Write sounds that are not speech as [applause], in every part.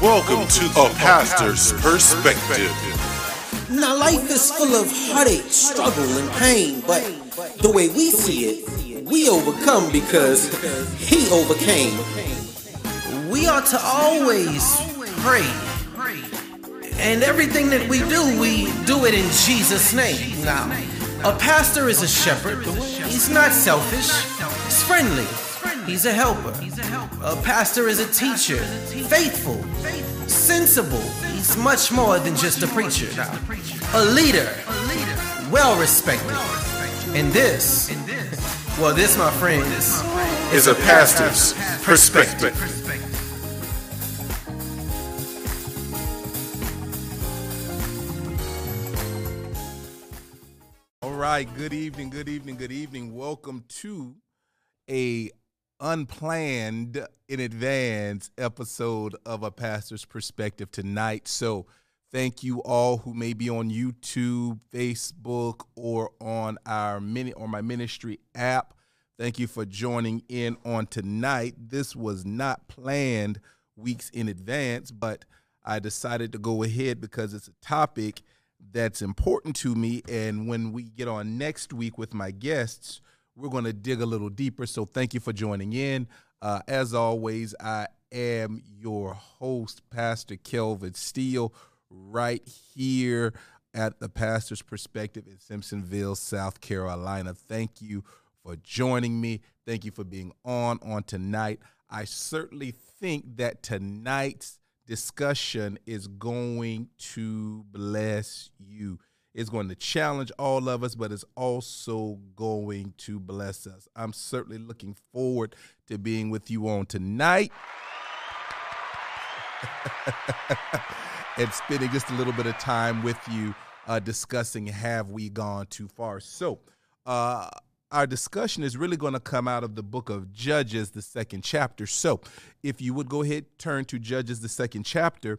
Welcome to a pastor's perspective. Now, life is full of heartache, struggle, and pain, but the way we see it, we overcome because He overcame. We are to always pray. And everything that we do, we do it in Jesus' name. Now, a pastor is a shepherd. He's not selfish, he's friendly. He's a helper. A pastor is a teacher, faithful, sensible. He's much more than just a preacher. A leader, well respected. And this, well, this, my friend, is, Is a pastor's perspective. All right, good evening, good evening, good evening. Welcome to a unplanned in advance episode of a pastor's perspective tonight. So, thank you all who may be on YouTube, Facebook, or on our mini or my ministry app. Thank you for joining in on tonight. This was not planned weeks in advance, but I decided to go ahead because it's a topic that's important to me. And when we get on next week with my guests, we're going to dig a little deeper. So thank you for joining in. Uh, as always, I am your host, Pastor Kelvin Steele, right here at the Pastor's Perspective in Simpsonville, South Carolina. Thank you for joining me. Thank you for being on on tonight. I certainly think that tonight's discussion is going to bless you. It's going to challenge all of us, but it's also going to bless us. I'm certainly looking forward to being with you on tonight [laughs] and spending just a little bit of time with you uh, discussing Have We Gone Too Far? So, uh, our discussion is really going to come out of the book of Judges, the second chapter. So, if you would go ahead, turn to Judges, the second chapter,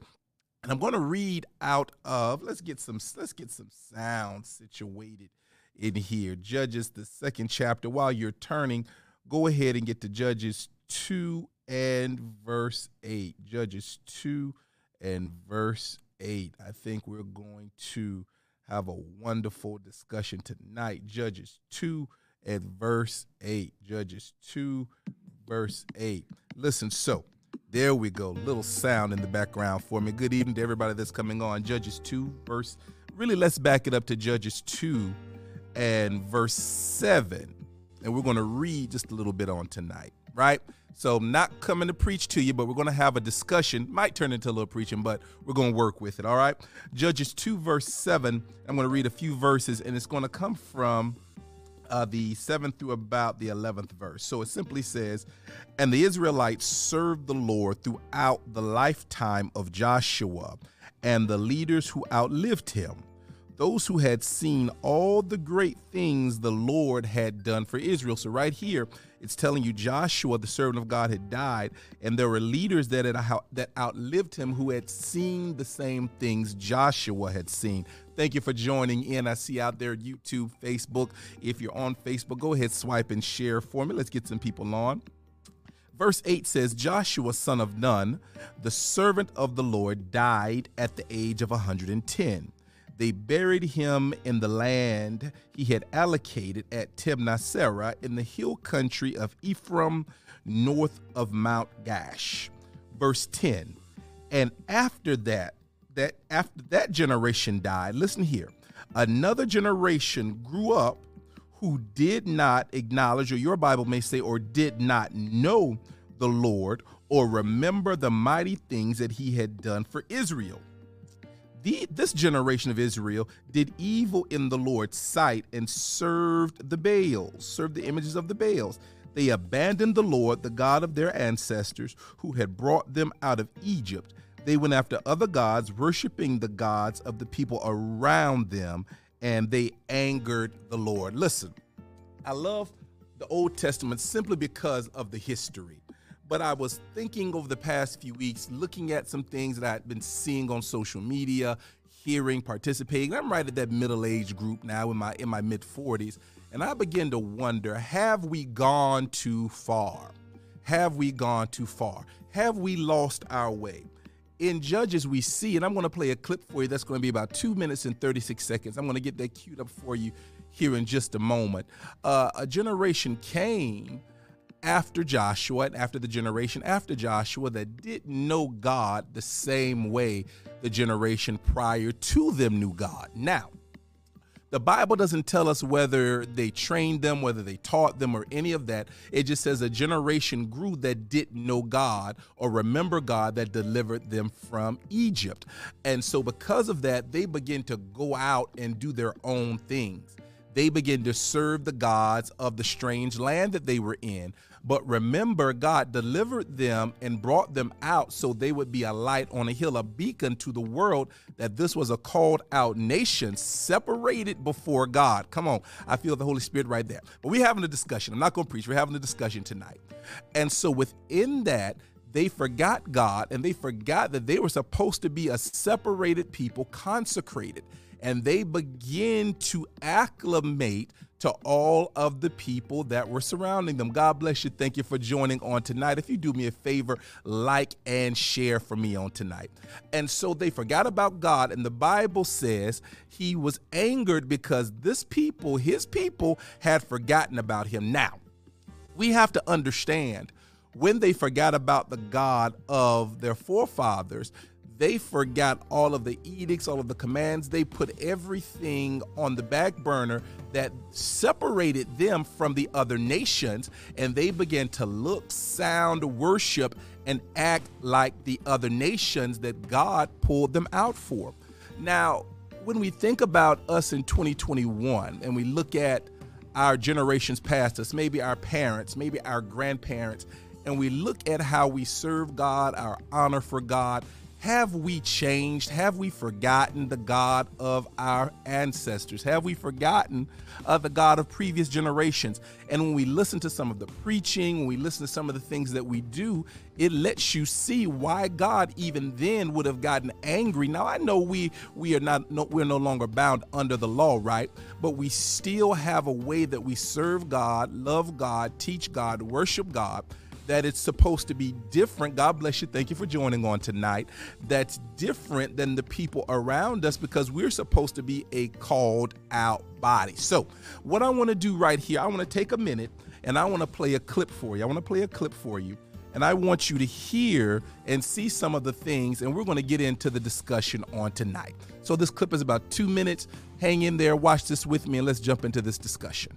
and I'm going to read out of. Let's get some. Let's get some sound situated in here. Judges, the second chapter. While you're turning, go ahead and get to Judges two and verse eight. Judges two and verse eight. I think we're going to have a wonderful discussion tonight. Judges two at verse 8. Judges 2, verse 8. Listen, so there we go. Little sound in the background for me. Good evening to everybody that's coming on. Judges 2, verse. Really, let's back it up to Judges 2 and verse 7. And we're going to read just a little bit on tonight, right? So, I'm not coming to preach to you, but we're going to have a discussion. Might turn into a little preaching, but we're going to work with it, all right? Judges 2, verse 7. I'm going to read a few verses, and it's going to come from uh, the seventh through about the 11th verse. So it simply says, And the Israelites served the Lord throughout the lifetime of Joshua and the leaders who outlived him, those who had seen all the great things the Lord had done for Israel. So right here, it's telling you Joshua, the servant of God, had died, and there were leaders that had, that outlived him who had seen the same things Joshua had seen. Thank you for joining in. I see out there YouTube, Facebook. If you're on Facebook, go ahead, swipe and share for me. Let's get some people on. Verse 8 says Joshua, son of Nun, the servant of the Lord, died at the age of 110. They buried him in the land he had allocated at Timnath in the hill country of Ephraim, north of Mount Gaash. Verse 10 And after that, that after that generation died, listen here, another generation grew up who did not acknowledge, or your Bible may say, or did not know the Lord, or remember the mighty things that he had done for Israel. The, this generation of Israel did evil in the Lord's sight and served the Baals, served the images of the Baals. They abandoned the Lord, the God of their ancestors, who had brought them out of Egypt. They went after other gods, worshiping the gods of the people around them, and they angered the Lord. Listen, I love the Old Testament simply because of the history. But I was thinking over the past few weeks, looking at some things that I'd been seeing on social media, hearing, participating. I'm right at that middle age group now in my in my mid 40s, and I begin to wonder, have we gone too far? Have we gone too far? Have we lost our way? in Judges, we see, and I'm going to play a clip for you that's going to be about two minutes and 36 seconds. I'm going to get that queued up for you here in just a moment. Uh, a generation came after Joshua and after the generation after Joshua that didn't know God the same way the generation prior to them knew God. Now, the Bible doesn't tell us whether they trained them, whether they taught them, or any of that. It just says a generation grew that didn't know God or remember God that delivered them from Egypt. And so, because of that, they begin to go out and do their own things. They begin to serve the gods of the strange land that they were in. But remember, God delivered them and brought them out so they would be a light on a hill, a beacon to the world that this was a called out nation separated before God. Come on, I feel the Holy Spirit right there. But we're having a discussion. I'm not going to preach, we're having a discussion tonight. And so within that, they forgot God and they forgot that they were supposed to be a separated people, consecrated and they begin to acclimate to all of the people that were surrounding them. God bless you. Thank you for joining on tonight. If you do me a favor, like and share for me on tonight. And so they forgot about God, and the Bible says he was angered because this people, his people, had forgotten about him. Now, we have to understand when they forgot about the God of their forefathers, they forgot all of the edicts, all of the commands. They put everything on the back burner that separated them from the other nations, and they began to look, sound, worship, and act like the other nations that God pulled them out for. Now, when we think about us in 2021 and we look at our generations past us, maybe our parents, maybe our grandparents, and we look at how we serve God, our honor for God, have we changed? Have we forgotten the God of our ancestors? Have we forgotten uh, the God of previous generations? And when we listen to some of the preaching, when we listen to some of the things that we do, it lets you see why God even then would have gotten angry. Now I know we we are not no, we're no longer bound under the law, right? But we still have a way that we serve God, love God, teach God, worship God that it's supposed to be different. God bless you. Thank you for joining on tonight. That's different than the people around us because we're supposed to be a called out body. So, what I want to do right here, I want to take a minute and I want to play a clip for you. I want to play a clip for you. And I want you to hear and see some of the things, and we're going to get into the discussion on tonight. So, this clip is about two minutes. Hang in there, watch this with me, and let's jump into this discussion.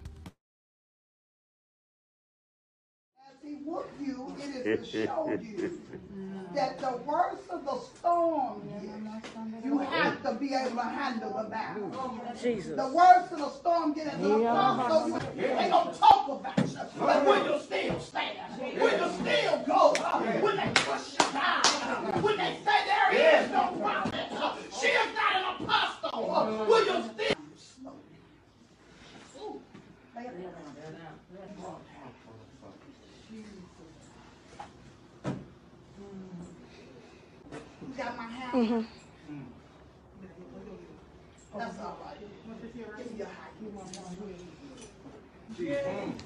To show you that the worst of the storm you have to be able to handle the battle. Jesus. The worst of the storm get into the yeah. so you ain't gonna talk about you, but will you still stand? Will you still go? When they push you down? When they say there is no prophet? She is not an apostle. Will you still? Ooh. Got my hand? Mm-hmm. That's all right. Give me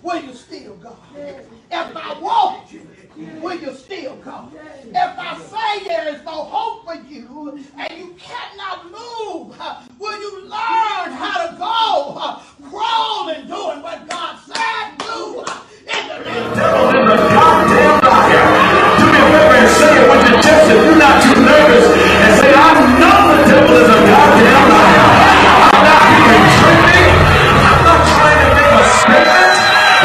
Will you still go? If I walk, will you still go? If I say there is no hope for you and you cannot move, will you learn how to go crawling doing what God said do in the name of and say it with your chest if you're not too and say, I know the devil is a goddamn liar. I'm not being tripping. I'm not trying to make a statement.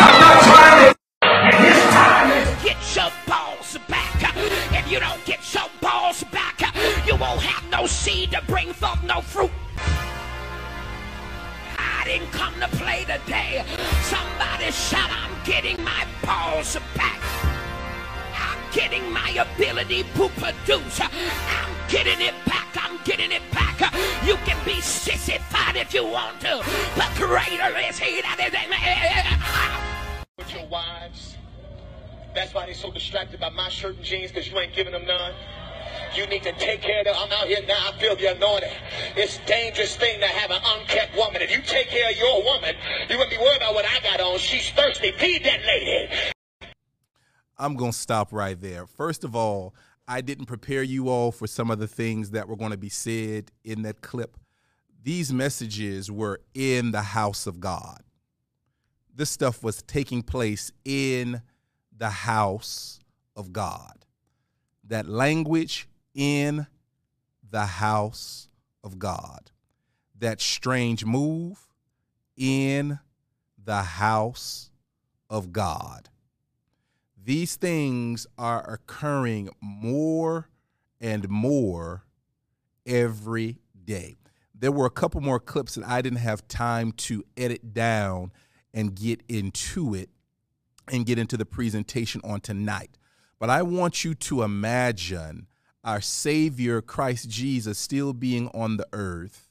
I'm not trying. And his time get your balls back. If you don't get your balls back, you won't have no seed to bring forth no fruit. I didn't come to play today. Somebody shout, I'm getting my balls back getting my ability to produce. I'm getting it back. I'm getting it back. You can be sissified if you want to, but greater is he that is in me. With your wives. That's why they're so distracted by my shirt and jeans because you ain't giving them none. You need to take care of them. I'm out here now. I feel the anointing. It's a dangerous thing to have an unkept woman. If you take care of your woman, you wouldn't be worried about what I got on. She's thirsty. Feed that lady. I'm going to stop right there. First of all, I didn't prepare you all for some of the things that were going to be said in that clip. These messages were in the house of God. This stuff was taking place in the house of God. That language in the house of God. That strange move in the house of God. These things are occurring more and more every day. There were a couple more clips that I didn't have time to edit down and get into it and get into the presentation on tonight. But I want you to imagine our Savior, Christ Jesus, still being on the earth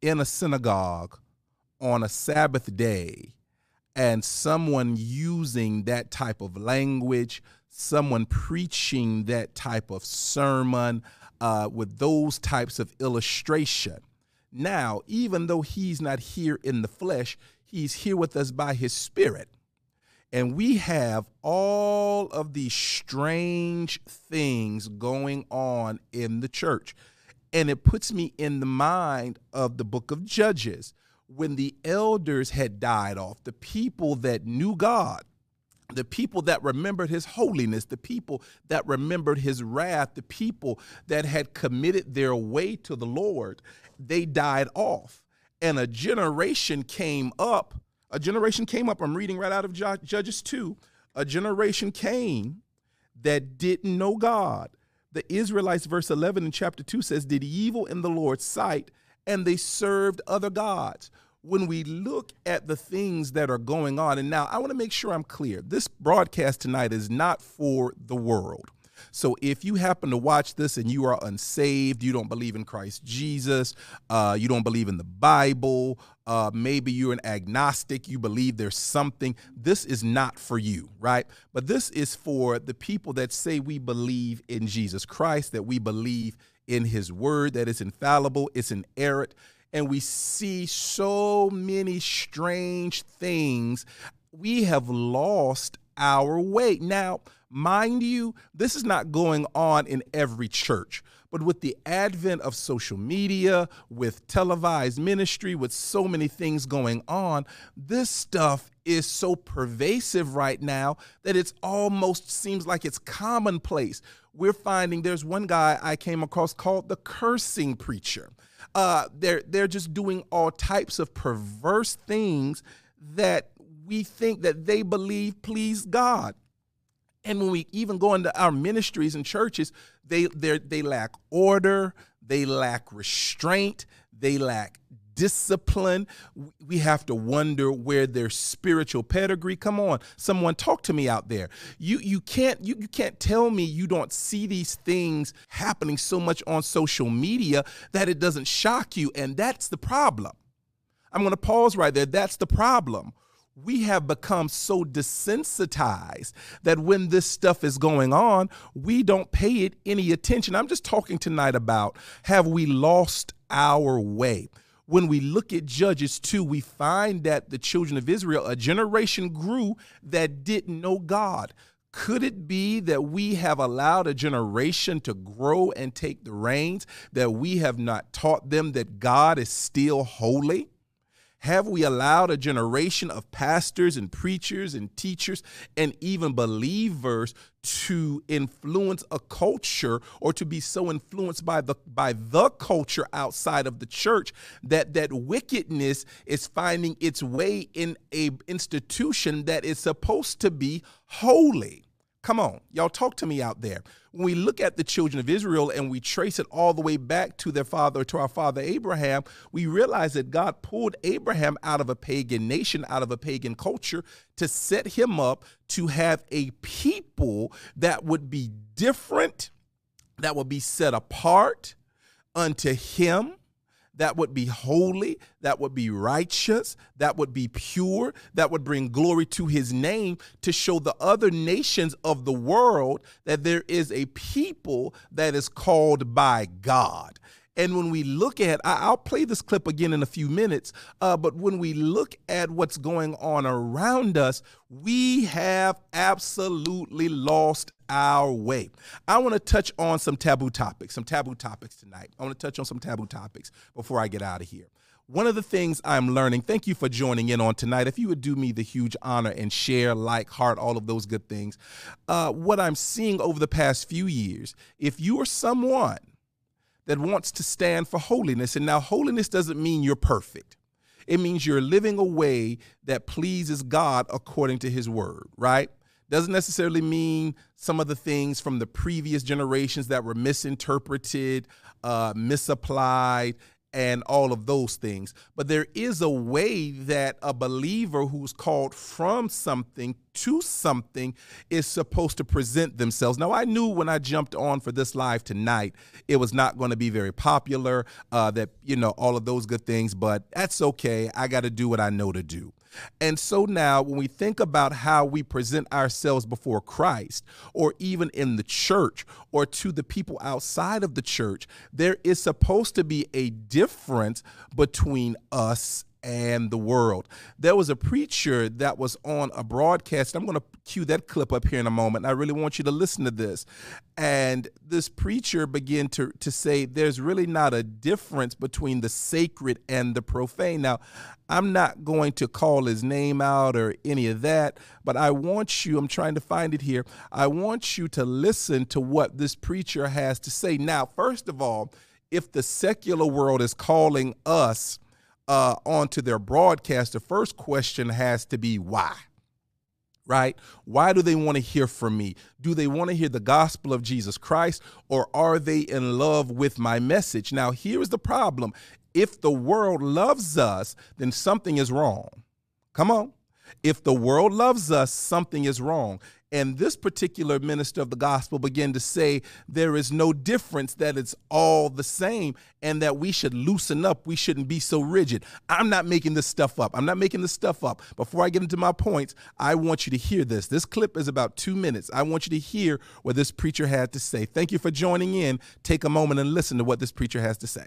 in a synagogue on a Sabbath day and someone using that type of language, someone preaching that type of sermon uh, with those types of illustration. Now, even though he's not here in the flesh, he's here with us by his spirit. And we have all of these strange things going on in the church. And it puts me in the mind of the book of Judges when the elders had died off, the people that knew God, the people that remembered his holiness, the people that remembered his wrath, the people that had committed their way to the Lord, they died off. And a generation came up. A generation came up. I'm reading right out of Judges 2. A generation came that didn't know God. The Israelites, verse 11 in chapter 2 says, did evil in the Lord's sight and they served other gods. When we look at the things that are going on, and now I want to make sure I'm clear this broadcast tonight is not for the world. So if you happen to watch this and you are unsaved, you don't believe in Christ Jesus, uh, you don't believe in the Bible, uh, maybe you're an agnostic, you believe there's something, this is not for you, right? But this is for the people that say we believe in Jesus Christ, that we believe in his word that is infallible, it's inerrant, and we see so many strange things. We have lost our way. Now, mind you, this is not going on in every church. But with the advent of social media, with televised ministry, with so many things going on, this stuff is so pervasive right now that it's almost seems like it's commonplace. We're finding there's one guy I came across called the cursing preacher. Uh, they're they're just doing all types of perverse things that we think that they believe please God. And when we even go into our ministries and churches, they they lack order, they lack restraint, they lack discipline. We have to wonder where their spiritual pedigree. Come on, someone talk to me out there. You you can't you, you can't tell me you don't see these things happening so much on social media that it doesn't shock you. And that's the problem. I'm going to pause right there. That's the problem we have become so desensitized that when this stuff is going on, we don't pay it any attention. I'm just talking tonight about have we lost our way? When we look at Judges 2, we find that the children of Israel, a generation grew that didn't know God. Could it be that we have allowed a generation to grow and take the reins, that we have not taught them that God is still holy? Have we allowed a generation of pastors and preachers and teachers and even believers to influence a culture or to be so influenced by the by the culture outside of the church that that wickedness is finding its way in a institution that is supposed to be holy? Come on, y'all talk to me out there. When we look at the children of Israel and we trace it all the way back to their father, to our father Abraham, we realize that God pulled Abraham out of a pagan nation, out of a pagan culture, to set him up to have a people that would be different, that would be set apart unto him that would be holy, that would be righteous, that would be pure, that would bring glory to his name to show the other nations of the world that there is a people that is called by God. And when we look at, I, will play this clip again in a few minutes, uh, but when we look at what's going on around us, we have absolutely lost our way. I want to touch on some taboo topics, some taboo topics tonight. I want to touch on some taboo topics before I get out of here. One of the things I'm learning, thank you for joining in on tonight. If you would do me the huge honor and share, like, heart, all of those good things. Uh, what I'm seeing over the past few years, if you are someone that wants to stand for holiness, and now holiness doesn't mean you're perfect. It means you're living a way that pleases God according to his word, right? Doesn't necessarily mean some of the things from the previous generations that were misinterpreted, uh, misapplied, and all of those things. But there is a way that a believer who's called from something to something is supposed to present themselves. Now, I knew when I jumped on for this live tonight, it was not going to be very popular, uh, that, you know, all of those good things, but that's okay. I got to do what I know to do. And so now, when we think about how we present ourselves before Christ, or even in the church, or to the people outside of the church, there is supposed to be a difference between us and the world. There was a preacher that was on a broadcast. I'm going to cue that clip up here in a moment. I really want you to listen to this. And this preacher began to, to say there's really not a difference between the sacred and the profane. Now, I'm not going to call his name out or any of that, but I want you, I'm trying to find it here. I want you to listen to what this preacher has to say. Now, first of all, if the secular world is calling us, uh, onto their broadcast, the first question has to be why? Right? Why do they want to hear from me? Do they want to hear the gospel of Jesus Christ or are they in love with my message? Now, here's the problem. If the world loves us, then something is wrong. Come on. If the world loves us, something is wrong. And this particular minister of the gospel began to say there is no difference, that it's all the same, and that we should loosen up. We shouldn't be so rigid. I'm not making this stuff up. I'm not making this stuff up. Before I get into my points, I want you to hear this. This clip is about two minutes. I want you to hear what this preacher had to say. Thank you for joining in. Take a moment and listen to what this preacher has to say.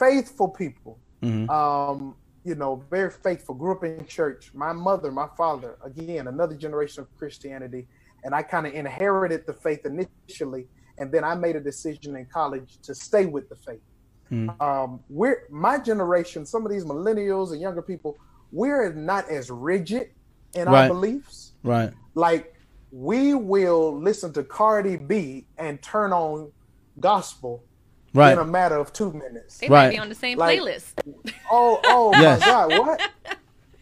Faithful people. Mm-hmm. Um, you know, very faithful, grew up in church. My mother, my father, again, another generation of Christianity. And I kind of inherited the faith initially. And then I made a decision in college to stay with the faith. Mm. Um, we're my generation, some of these millennials and younger people, we're not as rigid in right. our beliefs. Right. Like we will listen to Cardi B and turn on gospel right. in a matter of two minutes. They right. might be on the same like, playlist. Oh, oh yes. my God, what?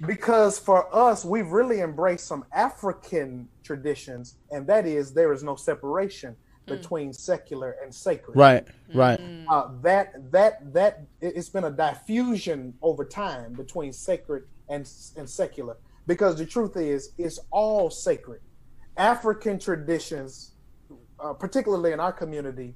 Because for us, we've really embraced some African traditions, and that is there is no separation mm. between secular and sacred. Right, right. Mm. Uh, that that that it's been a diffusion over time between sacred and and secular, because the truth is, it's all sacred. African traditions, uh, particularly in our community,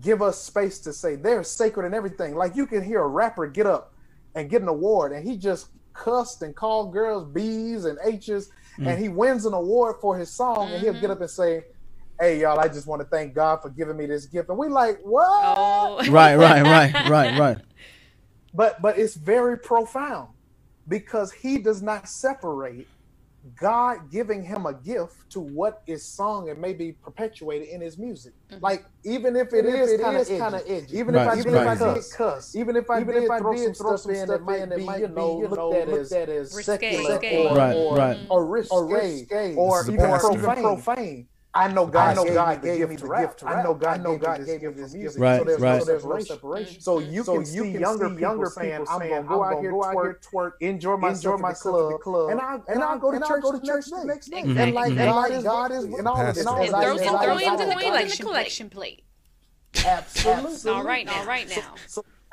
give us space to say they're sacred and everything. Like you can hear a rapper get up and get an award, and he just cussed and called girls B's and H's, mm. and he wins an award for his song, mm-hmm. and he'll get mm-hmm. up and say, "Hey y'all, I just want to thank God for giving me this gift." And we like, what? Oh. [laughs] right, right, right, right, right. But but it's very profound because he does not separate God giving him a gift to what is sung and maybe perpetuated in his music. Mm-hmm. Like even if it even is kind of edgy, even right, if I even right, if I did cuss, even if I even did if I throw did some throw stuff in that might be you know looked at as, as secular or, right, or, right. or risque or, risque, or even profane. I know God, I know God gave, gave me the gift to rap. I know God, I know God gave me this gift. Right, so there's, right. No, there's no separation. So you so can see you younger see younger saying, "I'm gonna go out here, twerk, twerk, enjoy myself, enjoy myself club, and I and I go to church, go to church the next day, mm-hmm. and like mm-hmm. and God is and all of this, and throw some throw into the collection plate. Absolutely. All right, all right now.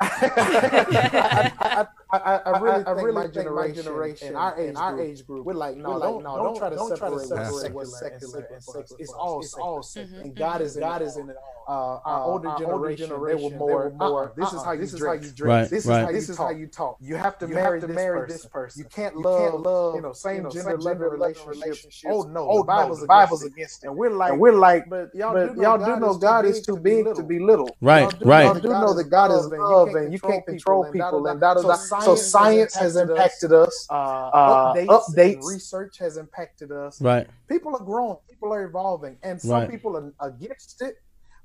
[laughs] I, I, I, I really, I, I really think, my generation, generation and our age, our age group, we're like, no, we're like, no, don't, don't, try to don't separate, try to separate [laughs] what's secular and secular. It's all, it's all secular. And God is, God is in it. Uh, our older our generation, generation, they were more, more. Uh-uh, this is how you this dress. Is how you dress. Right, this right. is how this is how you talk. You have to you marry, have to this, marry person. this person. You can't love, love, you know, same you know, gender, gender relationships. Oh no, oh, the Bible's, the Bible's against it. And we're like, and we're like, but y'all, but do, know y'all do know God is too big to be little. Right, right. Y'all do know that God is love, and you can't control people, and that. So science has impacted us. Uh, updates, research has impacted us. Right. People are growing. People are evolving, and some people are against it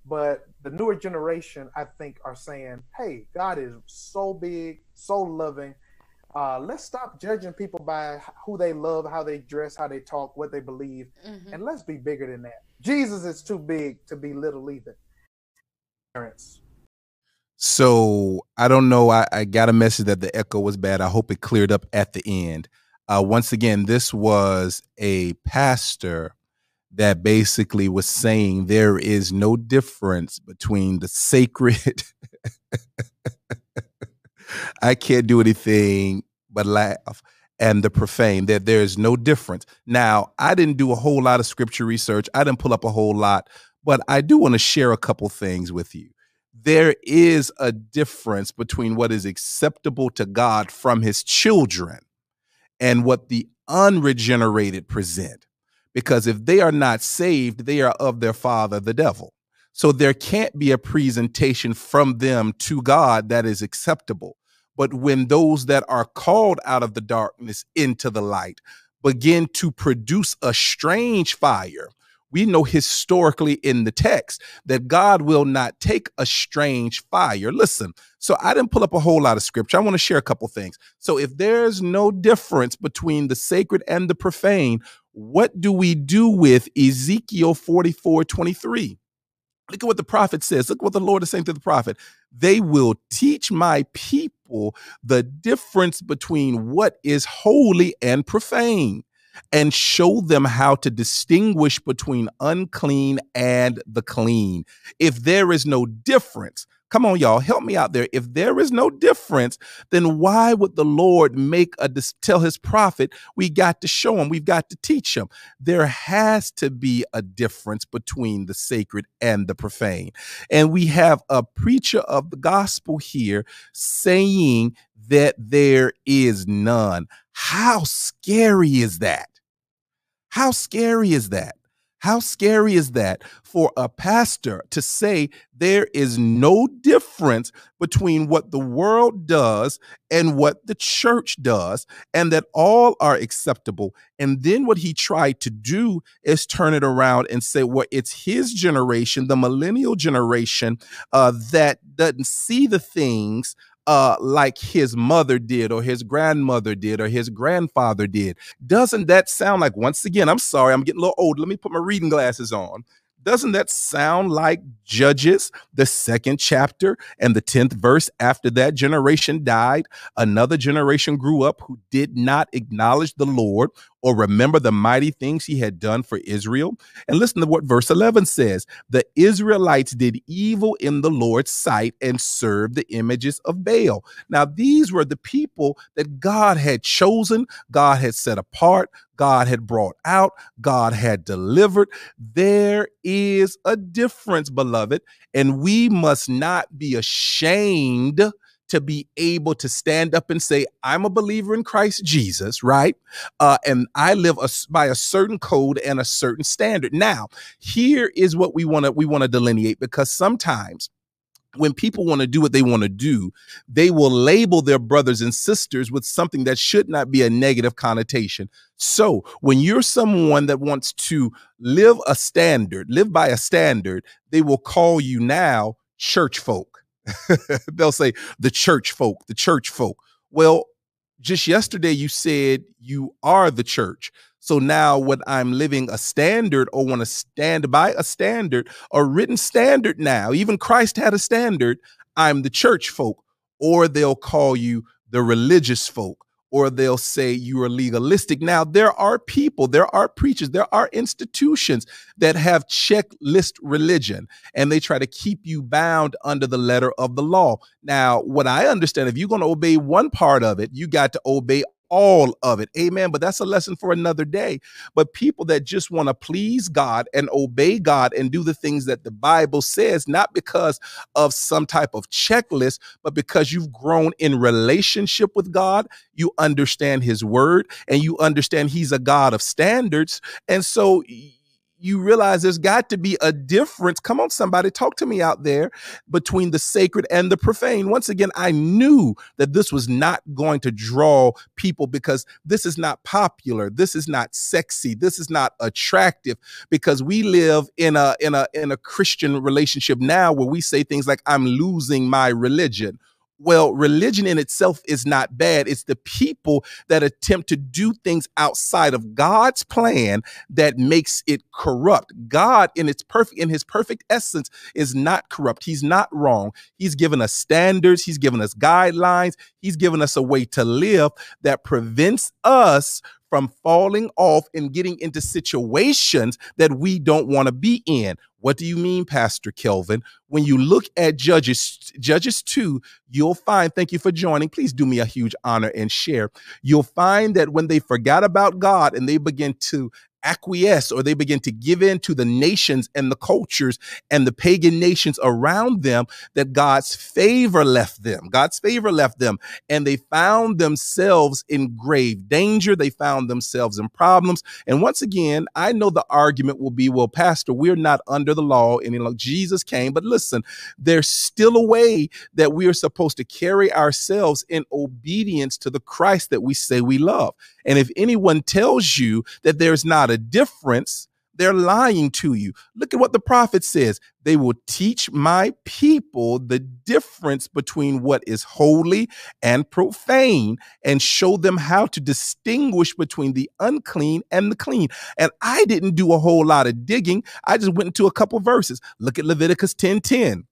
but the newer generation, I think, are saying, hey, God is so big, so loving. Uh, let's stop judging people by who they love, how they dress, how they talk, what they believe, mm-hmm. and let's be bigger than that. Jesus is too big to be little either. Parents. So I don't know. I, I, got a message that the echo was bad. I hope it cleared up at the end. Uh, once again, this was a pastor that basically was saying there is no difference between the sacred. [laughs] I can't do anything but laugh and the profane that there is no difference. Now, I didn't do a whole lot of scripture research. I didn't pull up a whole lot, but I do want to share a couple things with you. There is a difference between what is acceptable to God from his children and what the unregenerated present because if they are not saved, they are of their father, the devil. So there can't be a presentation from them to God that is acceptable. But when those that are called out of the darkness into the light begin to produce a strange fire, we know historically in the text that God will not take a strange fire. Listen, so I didn't pull up a whole lot of scripture. I want to share a couple things. So if there's no difference between the sacred and the profane, what do we do with Ezekiel 44 23? Look at what the prophet says. Look what the Lord is saying to the prophet. They will teach my people the difference between what is holy and profane and show them how to distinguish between unclean and the clean. If there is no difference, Come on, y'all, help me out there. If there is no difference, then why would the Lord make a tell his prophet, we got to show him, we've got to teach him. There has to be a difference between the sacred and the profane. And we have a preacher of the gospel here saying that there is none. How scary is that? How scary is that? How scary is that for a pastor to say there is no difference between what the world does and what the church does, and that all are acceptable? And then what he tried to do is turn it around and say, well, it's his generation, the millennial generation, uh, that doesn't see the things uh, like his mother did, or his grandmother did, or his grandfather did. Doesn't that sound like, once again, I'm sorry, I'm getting a little old. Let me put my reading glasses on. Doesn't that sound like Judges, the second chapter and the 10th verse? After that generation died, another generation grew up who did not acknowledge the Lord or remember the mighty things he had done for Israel. And listen to what verse 11 says The Israelites did evil in the Lord's sight and served the images of Baal. Now, these were the people that God had chosen, God had set apart, God had brought out, God had delivered. There is a difference, beloved, and we must not be ashamed to be able to stand up and say, I'm a believer in Christ Jesus, right? Uh, and I live a, by a certain code and a certain standard. Now, here is what we want to we want to delineate because sometimes when people want to do what they want to do, they will label their brothers and sisters with something that should not be a negative connotation. So, when you're someone that wants to live a standard, live by a standard, they will call you now church folk [laughs] They'll say the church folk, the church folk. Well, just yesterday you said you are the church. So now when I'm living a standard or want to stand by a standard, a written standard now, even Christ had a standard, I'm the church folk. Or they'll call you the religious folk or they'll say you are legalistic. Now, there are people, there are preachers, there are institutions that have checklist religion and they try to keep you bound under the letter of the law. Now, what I understand, if you're going to obey one part of it, you got to obey all of it. Amen. But that's a lesson for another day. But people that just want to please God and obey God and do the things that the Bible says, not because of some type of checklist, but because you've grown in relationship with God, you understand his word and you understand he's a God of standards. And so you realize there's got to be a difference. Come on, somebody, talk to me out there between the sacred and the profane. Once again, I knew that this was not going to draw people because this is not popular. This is not sexy. This is not attractive because we live in a in a in a Christian relationship now where we say things like I'm losing my religion well, religion in itself is not bad. It's the people that attempt to do things outside of God's plan that makes it corrupt. God in its perfect in his perfect essence is not corrupt. He's not wrong. He's given us standards, he's given us guidelines, he's given us a way to live that prevents us from falling off and getting into situations that we don't want to be in. What do you mean, Pastor Kelvin? When you look at Judges, Judges 2, you'll find, thank you for joining. Please do me a huge honor and share. You'll find that when they forgot about God and they begin to acquiesce or they begin to give in to the nations and the cultures and the pagan nations around them that God's favor left them. God's favor left them and they found themselves in grave danger. They found themselves in problems. And once again, I know the argument will be, well, pastor, we're not under the law you know, Jesus came, but listen, there's still a way that we are supposed to carry ourselves in obedience to the Christ that we say we love. And if anyone tells you that there's not a difference, they're lying to you. Look at what the prophet says. They will teach my people the difference between what is holy and profane and show them how to distinguish between the unclean and the clean. And I didn't do a whole lot of digging. I just went into a couple verses. Look at Leviticus 10 10.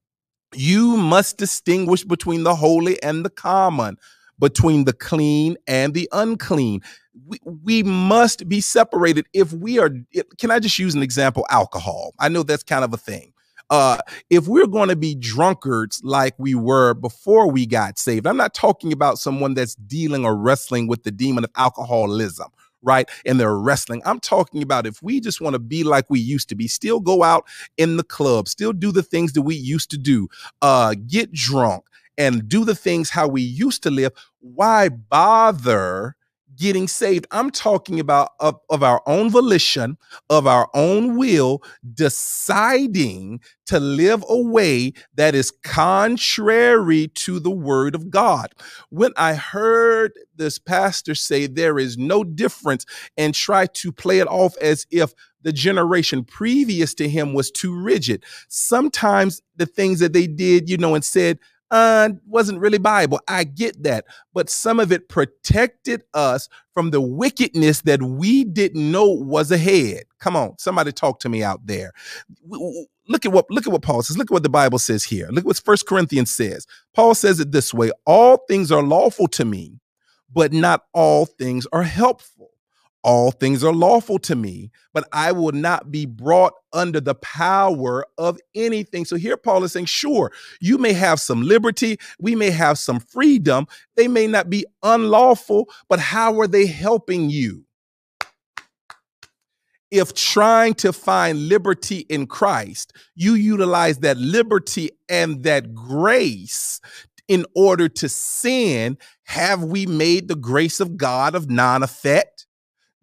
You must distinguish between the holy and the common, between the clean and the unclean we, we must be separated if we are can i just use an example alcohol i know that's kind of a thing uh if we're going to be drunkards like we were before we got saved i'm not talking about someone that's dealing or wrestling with the demon of alcoholism right? And they're wrestling. I'm talking about if we just want to be like we used to be, still go out in the club, still do the things that we used to do, uh, get drunk and do the things how we used to live, why bother getting saved. I'm talking about of, of, our own volition, of our own will, deciding to live a way that is contrary to the word of God. When I heard this pastor say there is no difference and try to play it off as if the generation previous to him was too rigid. Sometimes the things that they did, you know, and said, uh, wasn't really Bible. I get that. But some of it protected us from the wickedness that we didn't know was ahead. Come on, somebody talk to me out there. Look at what look at what Paul says. Look at what the Bible says here. Look what First Corinthians says. Paul says it this way: all things are lawful to me, but not all things are helpful all things are lawful to me, but I will not be brought under the power of anything. So here Paul is saying, sure, you may have some liberty, we may have some freedom, they may not be unlawful, but how are they helping you? If trying to find liberty in Christ, you utilize that liberty and that grace in order to sin, have we made the grace of God of non effect?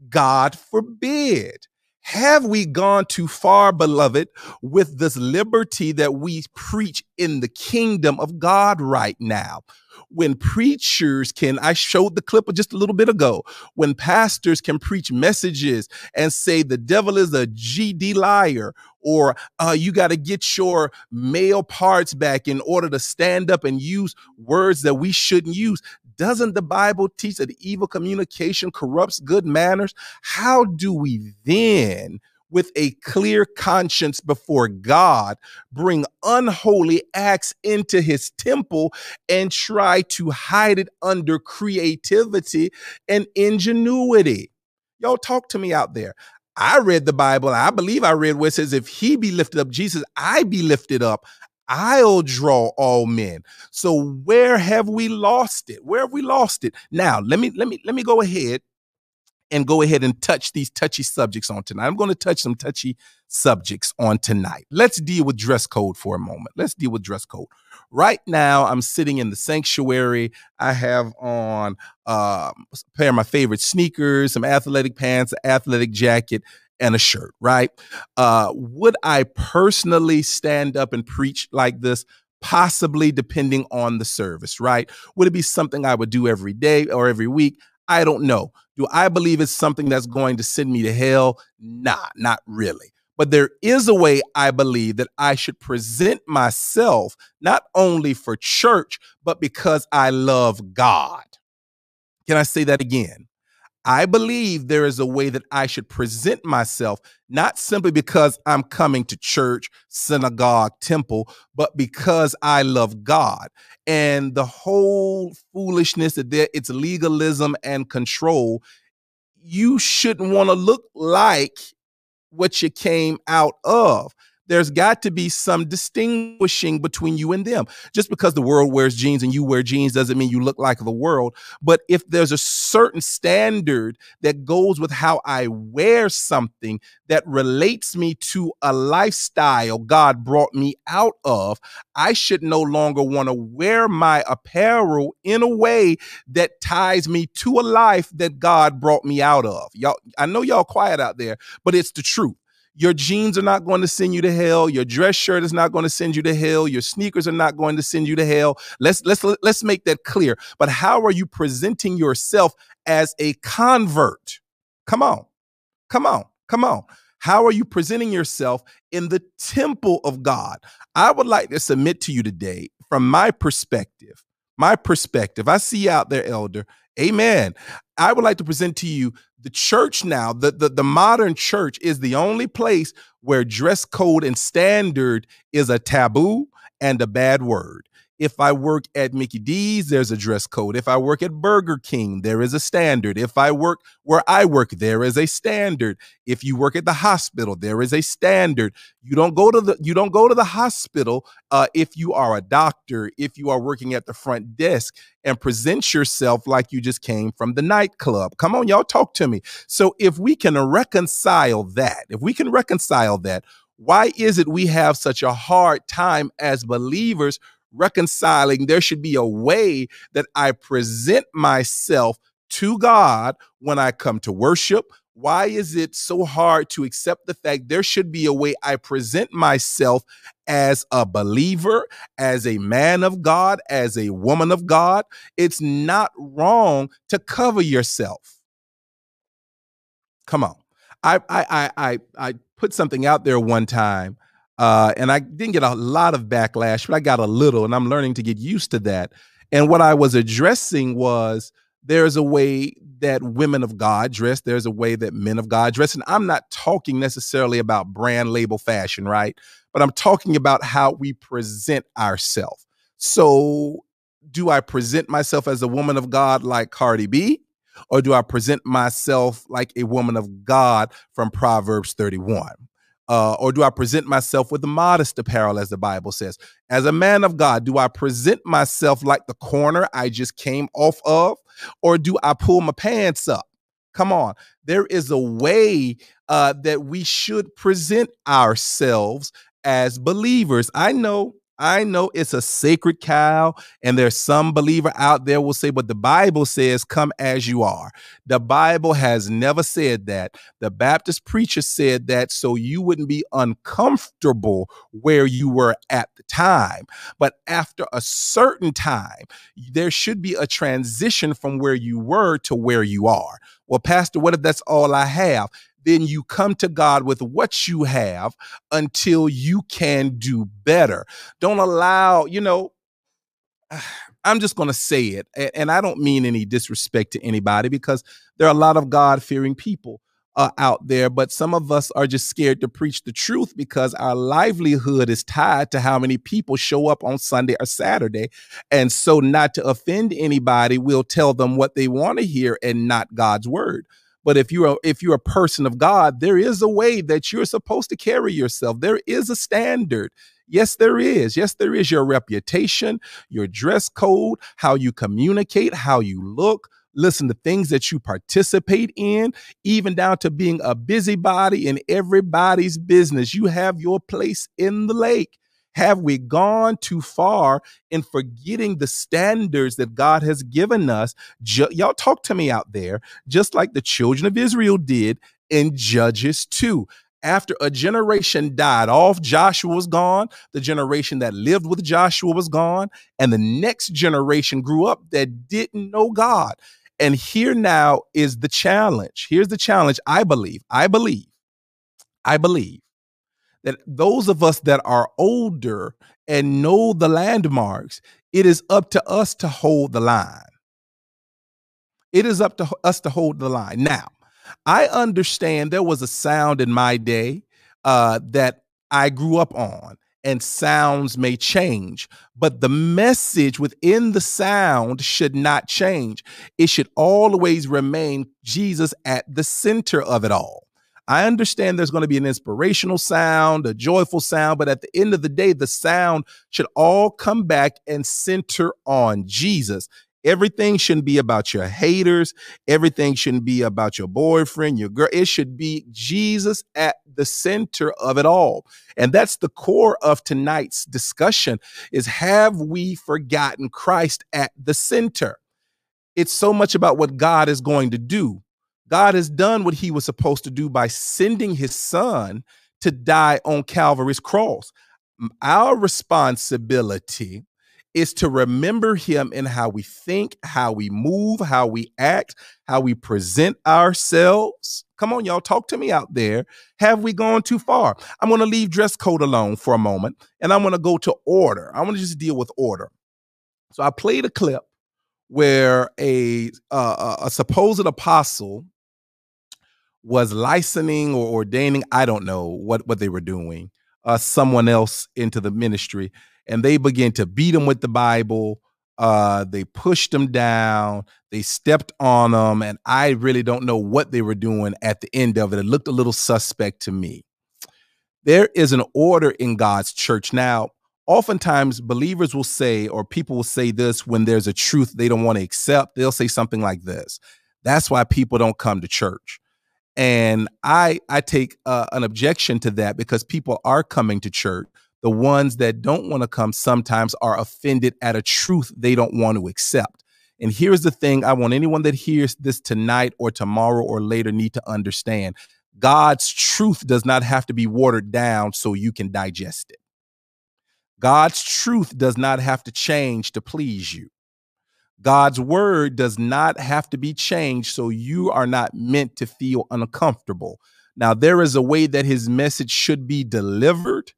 God forbid. Have we gone too far, beloved, with this liberty that we preach in the kingdom of God right now? When preachers can, I showed the clip just a little bit ago, when pastors can preach messages and say the devil is a GD liar, or uh, you got to get your male parts back in order to stand up and use words that we shouldn't use. Doesn't the Bible teach that evil communication corrupts good manners? How do we then, with a clear conscience before God bring unholy acts into his temple and try to hide it under creativity and ingenuity. Y'all talk to me out there. I read the Bible. I believe I read where it says, if he be lifted up, Jesus, I be lifted up. I'll draw all men. So where have we lost it? Where have we lost it? Now, let me let me let me go ahead and go ahead and touch these touchy subjects on tonight. I'm going to touch some touchy subjects on tonight. Let's deal with dress code for a moment. Let's deal with dress code. Right now, I'm sitting in the sanctuary. I have on uh, a pair of my favorite sneakers, some athletic pants, an athletic jacket, and a shirt, right? Uh, would I personally stand up and preach like this? Possibly, depending on the service, right? Would it be something I would do every day or every week? I don't know. Do I believe it's something that's going to send me to hell? Nah, not really. But there is a way I believe that I should present myself not only for church, but because I love God. Can I say that again? I believe there is a way that I should present myself, not simply because I'm coming to church, synagogue, temple, but because I love God. And the whole foolishness that there, it's legalism and control. You shouldn't want to look like what you came out of there's got to be some distinguishing between you and them. Just because the world wears jeans and you wear jeans doesn't mean you look like the world. But if there's a certain standard that goes with how I wear something that relates me to a lifestyle God brought me out of, I should no longer want to wear my apparel in a way that ties me to a life that God brought me out of. Y'all, I know y'all quiet out there, but it's the truth. Your jeans are not going to send you to hell. Your dress shirt is not going to send you to hell. Your sneakers are not going to send you to hell. Let's let's let's make that clear. But how are you presenting yourself as a convert? Come on. Come on. Come on. How are you presenting yourself in the temple of God? I would like to submit to you today from my perspective. My perspective. I see out there, elder. Amen. I would like to present to you the church now, the, the, the modern church is the only place where dress code and standard is a taboo and a bad word. If I work at Mickey D's, there's a dress code. If I work at Burger King, there is a standard. If I work where I work, there is a standard. If you work at the hospital, there is a standard. You don't go to the you don't go to the hospital uh, if you are a doctor, if you are working at the front desk and present yourself like you just came from the nightclub. Come on, y'all, talk to me. So if we can reconcile that, if we can reconcile that, why is it we have such a hard time as believers reconciling, there should be a way that I present myself to God when I come to worship. Why is it so hard to accept the fact there should be a way I present myself as a believer, as a man of God, as a woman of God? It's not wrong to cover yourself. Come on. I I I I, I put something out there one time uh, and I didn't get a lot of backlash, but I got a little, and I'm learning to get used to that. And what I was addressing was there's a way that women of God dress, there's a way that men of God dress. And I'm not talking necessarily about brand label fashion, right? But I'm talking about how we present ourselves. So, do I present myself as a woman of God like Cardi B? Or do I present myself like a woman of God from Proverbs 31? Uh, or do I present myself with modest apparel, as the Bible says? As a man of God, do I present myself like the corner I just came off of? Or do I pull my pants up? Come on. There is a way uh, that we should present ourselves as believers. I know I know it's a sacred cow, and there's some believer out there will say, but the Bible says, come as you are. The Bible has never said that. The Baptist preacher said that so you wouldn't be uncomfortable where you were at the time. But after a certain time, there should be a transition from where you were to where you are. Well, Pastor, what if that's all I have? Then you come to God with what you have until you can do better. Don't allow, you know, [sighs] I'm just going to say it. And I don't mean any disrespect to anybody because there are a lot of God fearing people. uh, out there, but some of us are just scared to preach the truth because our livelihood is tied to how many people show up on Sunday or Saturday. And so, not to offend anybody, we'll tell them what they want to hear and not God's word. But if you're a, if you're a person of God, there is a way that you're supposed to carry yourself. There is a standard. Yes, there is. Yes, there is your reputation, your dress code, how you communicate, how you look, listen to things that you participate in, even down to being a busybody in everybody's business. You have your place in the lake. Have we gone too far in forgetting the standards that God has given us? Y'all talk to me out there, just like the children of Israel did in Judges 2 after a generation died off, Joshua was gone. The generation that lived with Joshua was gone. And the next generation grew up that didn't know God. And here now is the challenge. Here's the challenge I believe. I believe. I believe that those of us that are older and know the landmarks, it is up to us to hold the line. It is up to us to hold the line. Now, I understand there was a sound in my day uh, that I grew up on and sounds may change, but the message within the sound should not change. It should always remain Jesus at the center of it all. I understand there's going to be an inspirational sound, a joyful sound, but at the end of the day, the sound should all come back and center on Jesus. Everything shouldn't be about your haters. Everything shouldn't be about your boyfriend, your girl. It should be Jesus at the center of it all. And that's the core of tonight's discussion is have we forgotten Christ at the center? It's so much about what God is going to do. God has done what he was supposed to do by sending his son to die on Calvary's cross. Our responsibility is to remember him in how we think, how we move, how we act, how we present ourselves. Come on, y'all, talk to me out there. Have we gone too far? I'm going to leave dress code alone for a moment and I'm going to go to order. I want to just deal with order. So I played a clip where a uh, a supposed apostle was licensing or ordaining, I don't know what what they were doing, uh, someone else into the ministry and they began to beat him with the Bible. Uh, they pushed him down. They stepped on him, and I really don't know what they were doing at the end of it. It looked a little suspect to me. There is an order in God's church now. Oftentimes, believers will say, or people will say this when there's a truth they don't want to accept. They'll say something like this. That's why people don't come to church and i i take uh, an objection to that because people are coming to church the ones that don't want to come sometimes are offended at a truth they don't want to accept. And here's the thing I want anyone that hears this tonight or tomorrow or later need to understand God's truth does not have to be watered down so you can digest it. God's truth does not have to change to please you. God's word does not have to be changed so you are not meant to feel uncomfortable. Now, there is a way that his message should be delivered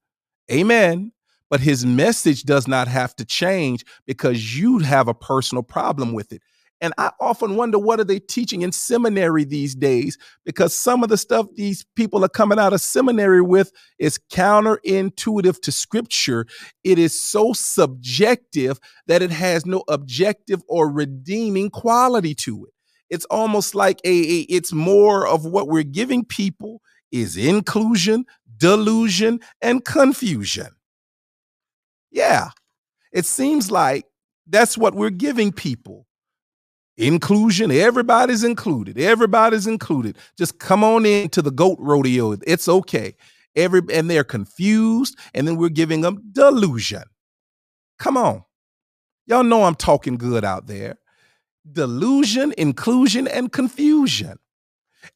Amen. But his message does not have to change because you have a personal problem with it. And I often wonder what are they teaching in seminary these days? Because some of the stuff these people are coming out of seminary with is counterintuitive to scripture. It is so subjective that it has no objective or redeeming quality to it. It's almost like a, a it's more of what we're giving people is inclusion, delusion, and confusion. Yeah, it seems like that's what we're giving people. Inclusion, everybody's included. Everybody's included. Just come on in to the goat rodeo. It's okay. Every and they're confused, and then we're giving them delusion. Come on. Y'all know I'm talking good out there. Delusion, inclusion, and confusion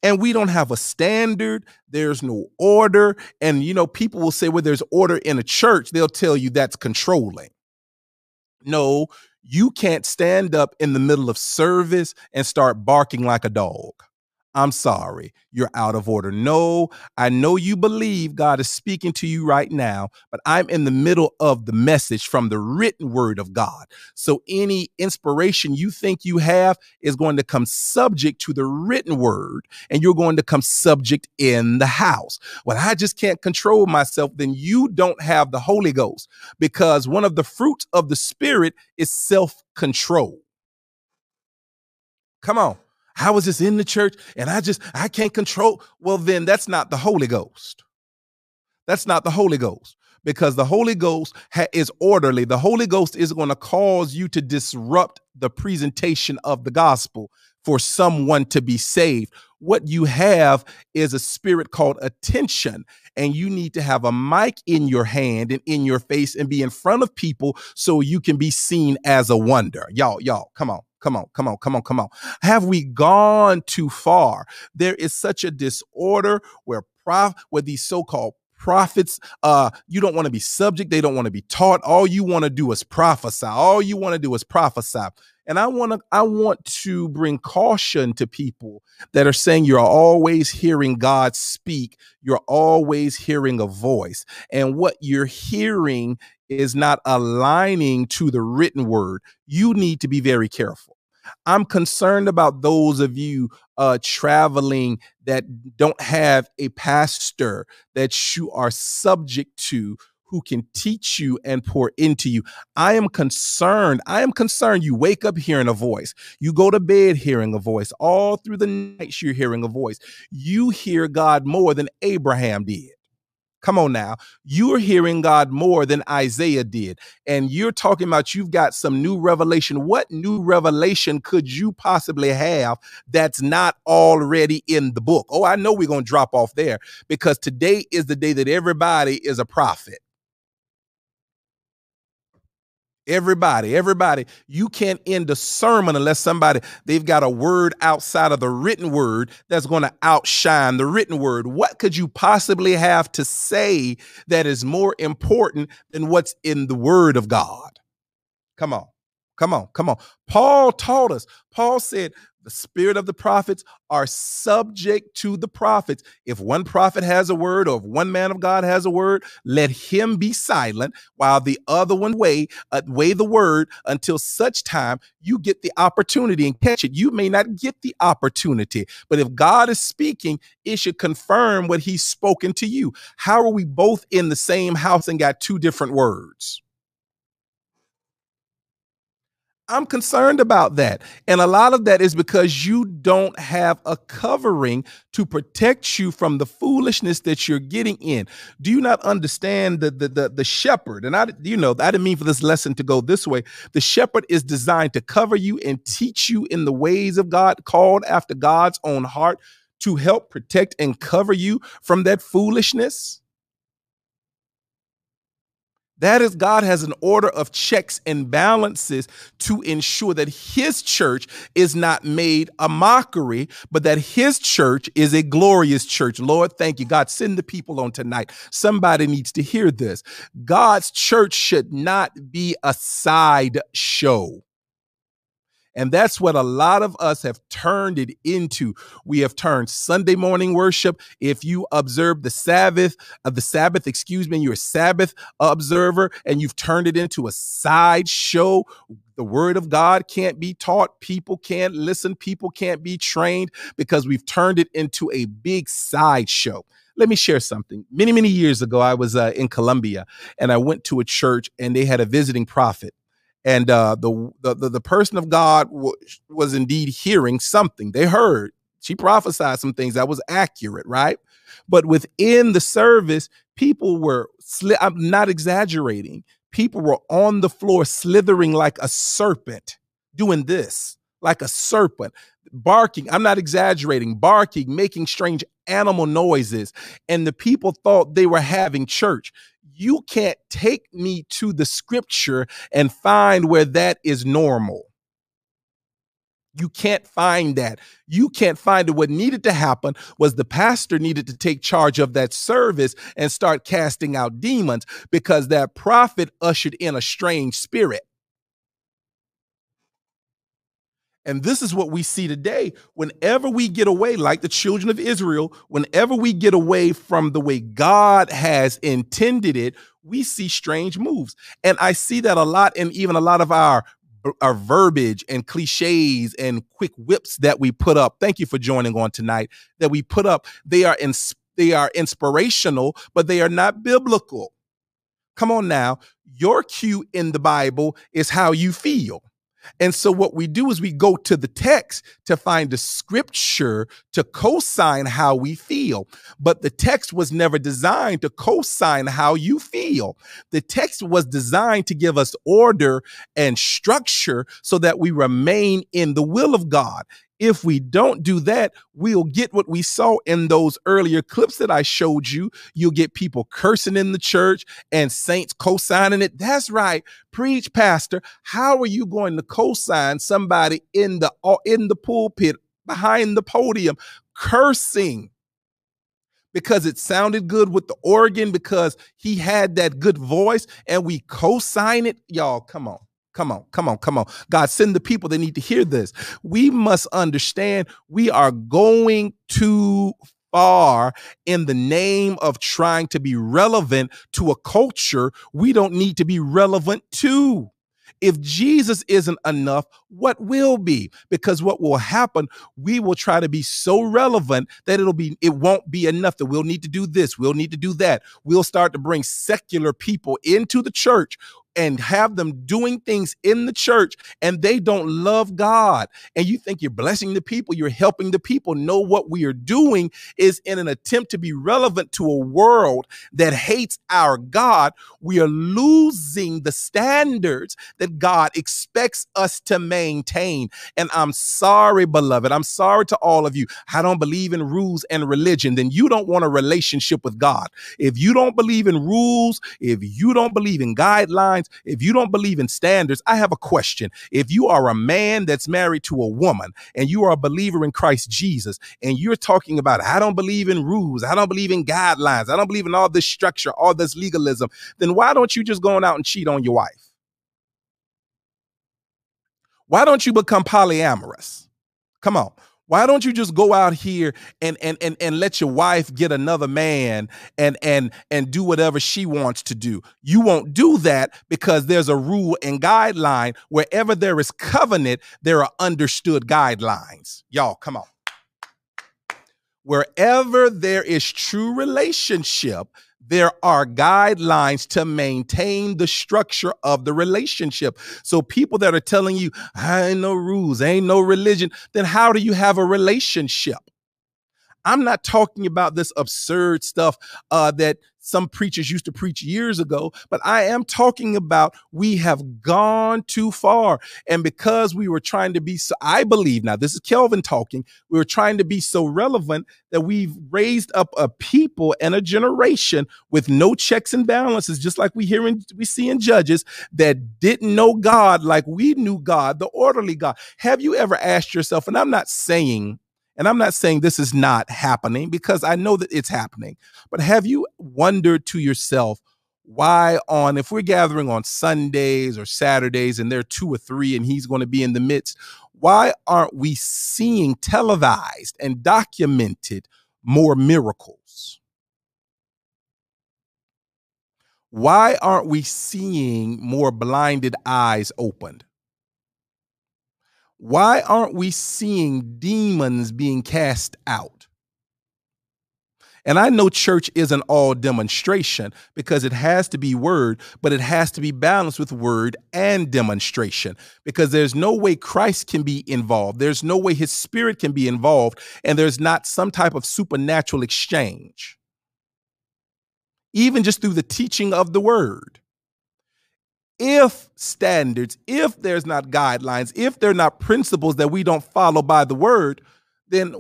and we don't have a standard there's no order and you know people will say well there's order in a church they'll tell you that's controlling no you can't stand up in the middle of service and start barking like a dog I'm sorry, you're out of order. No, I know you believe God is speaking to you right now, but I'm in the middle of the message from the written word of God. So any inspiration you think you have is going to come subject to the written word, and you're going to come subject in the house. Well, I just can't control myself. Then you don't have the Holy Ghost because one of the fruits of the Spirit is self control. Come on. I was just in the church and I just, I can't control. Well, then that's not the Holy Ghost. That's not the Holy Ghost because the Holy Ghost ha- is orderly. The Holy Ghost is going to cause you to disrupt the presentation of the gospel for someone to be saved. What you have is a spirit called attention, and you need to have a mic in your hand and in your face and be in front of people so you can be seen as a wonder. Y'all, y'all, come on. Come on, come on, come on, come on. Have we gone too far? There is such a disorder where prof where these so-called prophets uh you don't want to be subject they don't want to be taught all you want to do is prophesy all you want to do is prophesy and i want to i want to bring caution to people that are saying you're always hearing god speak you're always hearing a voice and what you're hearing is not aligning to the written word, you need to be very careful. I'm concerned about those of you uh, traveling that don't have a pastor that you are subject to who can teach you and pour into you. I am concerned. I am concerned you wake up hearing a voice. You go to bed hearing a voice. All through the night, you're hearing a voice. You hear God more than Abraham did. Come on now. You're hearing God more than Isaiah did. And you're talking about you've got some new revelation. What new revelation could you possibly have that's not already in the book? Oh, I know we're going to drop off there because today is the day that everybody is a prophet. Everybody, everybody, you can't end a sermon unless somebody they've got a word outside of the written word that's going to outshine the written word. What could you possibly have to say that is more important than what's in the word of God? Come on. Come on, come on. Paul taught us. Paul said, the spirit of the prophets are subject to the prophets. If one prophet has a word or if one man of God has a word, let him be silent while the other one weigh, uh, weigh the word until such time you get the opportunity and catch it. You may not get the opportunity, but if God is speaking, it should confirm what he's spoken to you. How are we both in the same house and got two different words? I'm concerned about that. And a lot of that is because you don't have a covering to protect you from the foolishness that you're getting in. Do you not understand the the the, the shepherd? And I you know, I didn't mean for this lesson to go this way. The shepherd is designed to cover you and teach you in the ways of God, called after God's own heart to help protect and cover you from that foolishness. That is, God has an order of checks and balances to ensure that His church is not made a mockery, but that His church is a glorious church. Lord, thank you. God, send the people on tonight. Somebody needs to hear this. God's church should not be a side show. And that's what a lot of us have turned it into. We have turned Sunday morning worship. If you observe the Sabbath, uh, the Sabbath, excuse me, you're a Sabbath observer, and you've turned it into a sideshow. The word of God can't be taught. People can't listen. People can't be trained because we've turned it into a big sideshow let me share something. Many, many years ago, I was uh, in Colombia and I went to a church and they had a visiting prophet and uh, the, the the person of God was indeed hearing something. They heard she prophesied some things that was accurate, right? But within the service, people were. Sli- I'm not exaggerating. People were on the floor slithering like a serpent, doing this like a serpent, barking. I'm not exaggerating, barking, making strange animal noises. And the people thought they were having church you can't take me to the scripture and find where that is normal. You can't find that. You can't find it. What needed to happen was the pastor needed to take charge of that service and start casting out demons because that prophet ushered in a strange spirit. And this is what we see today. Whenever we get away, like the children of Israel, whenever we get away from the way God has intended it, we see strange moves. And I see that a lot in even a lot of our our verbiage and cliches and quick whips that we put up. Thank you for joining on tonight. That we put up. They are in, they are inspirational, but they are not biblical. Come on now. Your cue in the Bible is how you feel. And so what we do is we go to the text to find a scripture to co-sign how we feel. But the text was never designed to co-sign how you feel. The text was designed to give us order and structure so that we remain in the will of God. If we don't do that, we'll get what we saw in those earlier clips that I showed you. You'll get people cursing in the church and saints co signing it. That's right. Preach, Pastor. How are you going to co sign somebody in the, uh, in the pulpit behind the podium cursing? because it sounded good with the organ, because he had that good voice, and we co sign it. Y'all, come on. Come on, come on, come on. God, send the people that need to hear this. We must understand we are going too far in the name of trying to be relevant to a culture we don't need to be relevant to. If Jesus isn't enough, what will be? Because what will happen, we will try to be so relevant that it'll be, it won't be enough that we'll need to do this, we'll need to do that. We'll start to bring secular people into the church and have them doing things in the church and they don't love God. And you think you're blessing the people, you're helping the people. know what we are doing is in an attempt to be relevant to a world that hates our God, we are losing the standards that God expects us to maintain. And I'm sorry, beloved. I'm sorry to all of you. I don't believe in rules and religion. Then you don't want a relationship with God. If you don't believe in rules, if you don't believe in guidelines, if you don't believe in standards, I have a question. If you are a man that's married to a woman and you are a believer in Christ Jesus and you're talking about, I don't believe in rules, I don't believe in guidelines, I don't believe in all this structure, all this legalism, then why don't you just go out and cheat on your wife? Why don't you become polyamorous? Come on. Why don't you just go out here and and and and let your wife get another man and and and do whatever she wants to do? You won't do that because there's a rule and guideline. Wherever there is covenant, there are understood guidelines. Y'all, come on. Wherever there is true relationship, there are guidelines to maintain the structure of the relationship. So people that are telling you, I ain't no rules, ain't no religion, then how do you have a relationship? I'm not talking about this absurd stuff uh, that some preachers used to preach years ago, but I am talking about we have gone too far. And because we were trying to be so, I believe now, this is Kelvin talking, we were trying to be so relevant that we've raised up a people and a generation with no checks and balances, just like we hear we see in Judges that didn't know God like we knew God, the orderly God. Have you ever asked yourself, and I'm not saying and I'm not saying this is not happening because I know that it's happening. But have you wondered to yourself why on if we're gathering on Sundays or Saturdays and there are two or three and he's going to be in the midst, why aren't we seeing televised and documented more miracles? Why aren't we seeing more blinded eyes opened? Why aren't we seeing demons being cast out? And I know church isn't all demonstration because it has to be word, but it has to be balanced with word and demonstration because there's no way Christ can be involved. There's no way his spirit can be involved, and there's not some type of supernatural exchange, even just through the teaching of the word if standards, if there's not guidelines, if there are not principles that we don't follow by the word, then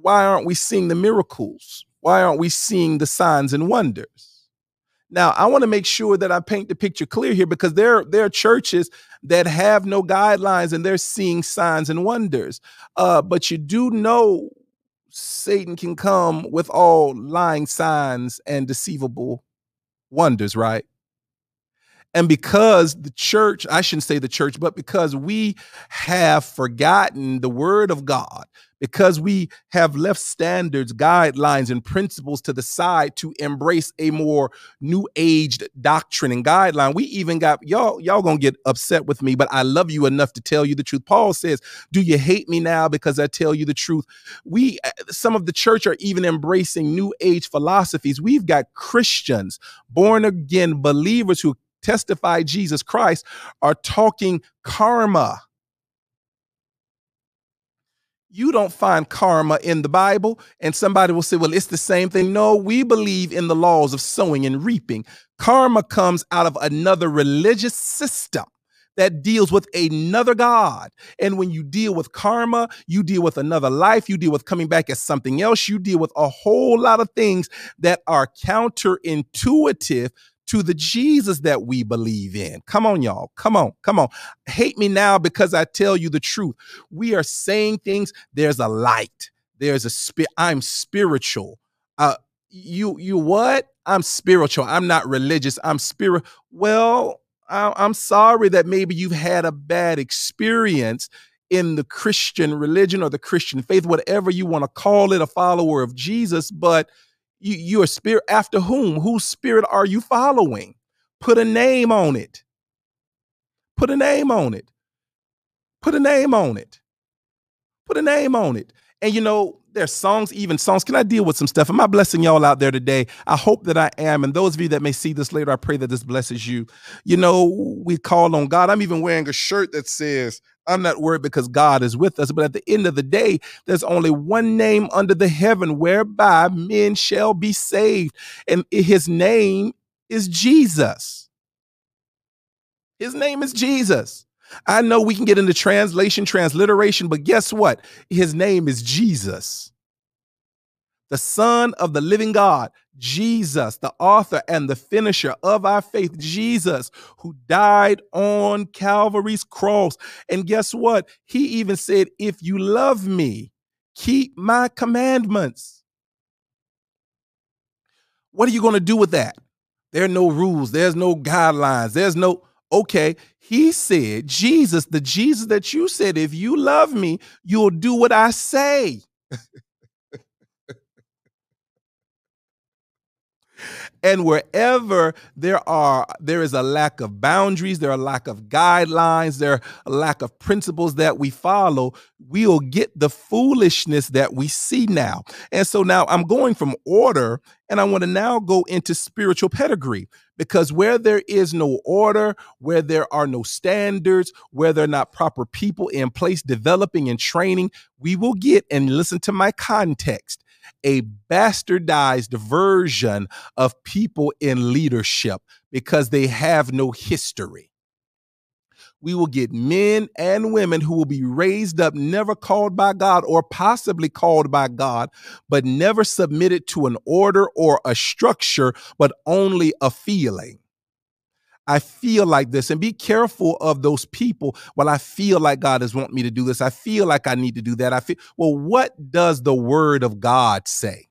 why aren't we seeing the miracles? Why aren't we seeing the signs and wonders? Now, I want to make sure that I paint the picture clear here because there, there are churches that have no guidelines and they're seeing signs and wonders. Uh, but you do know Satan can come with all lying signs and deceivable wonders, right? And because the church, I shouldn't say the church, but because we have forgotten the word of God, because we have left standards, guidelines, and principles to the side to embrace a more new aged doctrine and guideline. We even got y'all, y'all gonna get upset with me, but I love you enough to tell you the truth. Paul says, Do you hate me now because I tell you the truth? We, uh, some of the church are even embracing new age philosophies. We've got Christians, born again believers who testify Jesus Christ, are talking karma you don't find karma in the Bible. And somebody will say, well, it's the same thing. No, we believe in the laws of sowing and reaping. Karma comes out of another religious system that deals with another God. And when you deal with karma, you deal with another life, you deal with coming back as something else, you deal with a whole lot of things that are counterintuitive to the Jesus that we believe in. Come on, y'all. Come on. Come on. Hate me now because I tell you the truth. We are saying things. There's a light. There's a spirit. I'm spiritual. Uh, you, you what? I'm spiritual. I'm not religious. I'm spirit. Well, I, I'm sorry that maybe you've had a bad experience in the Christian religion or the Christian faith, whatever you want to call it, a follower of Jesus, but you, you're spirit after whom? Whose spirit are you following? Put a name on it. Put a name on it. Put a name on it. Put a name on it. And you know, there's songs, even songs. Can I deal with some stuff? Am I blessing y'all out there today? I hope that I am. And those of you that may see this later, I pray that this blesses you. You know, we call on God. I'm even wearing a shirt that says, I'm not worried because God is with us. But at the end of the day, there's only one name under the heaven whereby men shall be saved. And his name is Jesus. His name is Jesus. I know we can get into translation, transliteration, but guess what? His name is Jesus the Son of the living God, Jesus, the author and the finisher of our faith, Jesus, who died on Calvary's cross. And guess what? He even said, If you love me, keep my commandments. What are you going to do with that? There are no rules, there's no guidelines, there's no, okay. He said, Jesus, the Jesus that you said, if you love me, you'll do what I say. [laughs] And wherever there are there is a lack of boundaries, there are a lack of guidelines, there are a lack of principles that we follow, we'll get the foolishness that we see now. And so now I'm going from order and I want to now go into spiritual pedigree because where there is no order, where there are no standards, where there are not proper people in place developing and training, we will get and listen to my context a bastardized version of people in leadership because they have no history. We will get men and women who will be raised up, never called by God or possibly called by God, but never submitted to an order or a structure, but only a feeling. I feel like this and be careful of those people. Well, I feel like God is wanting me to do this. I feel like I need to do that. I feel, well, what does the word of God say?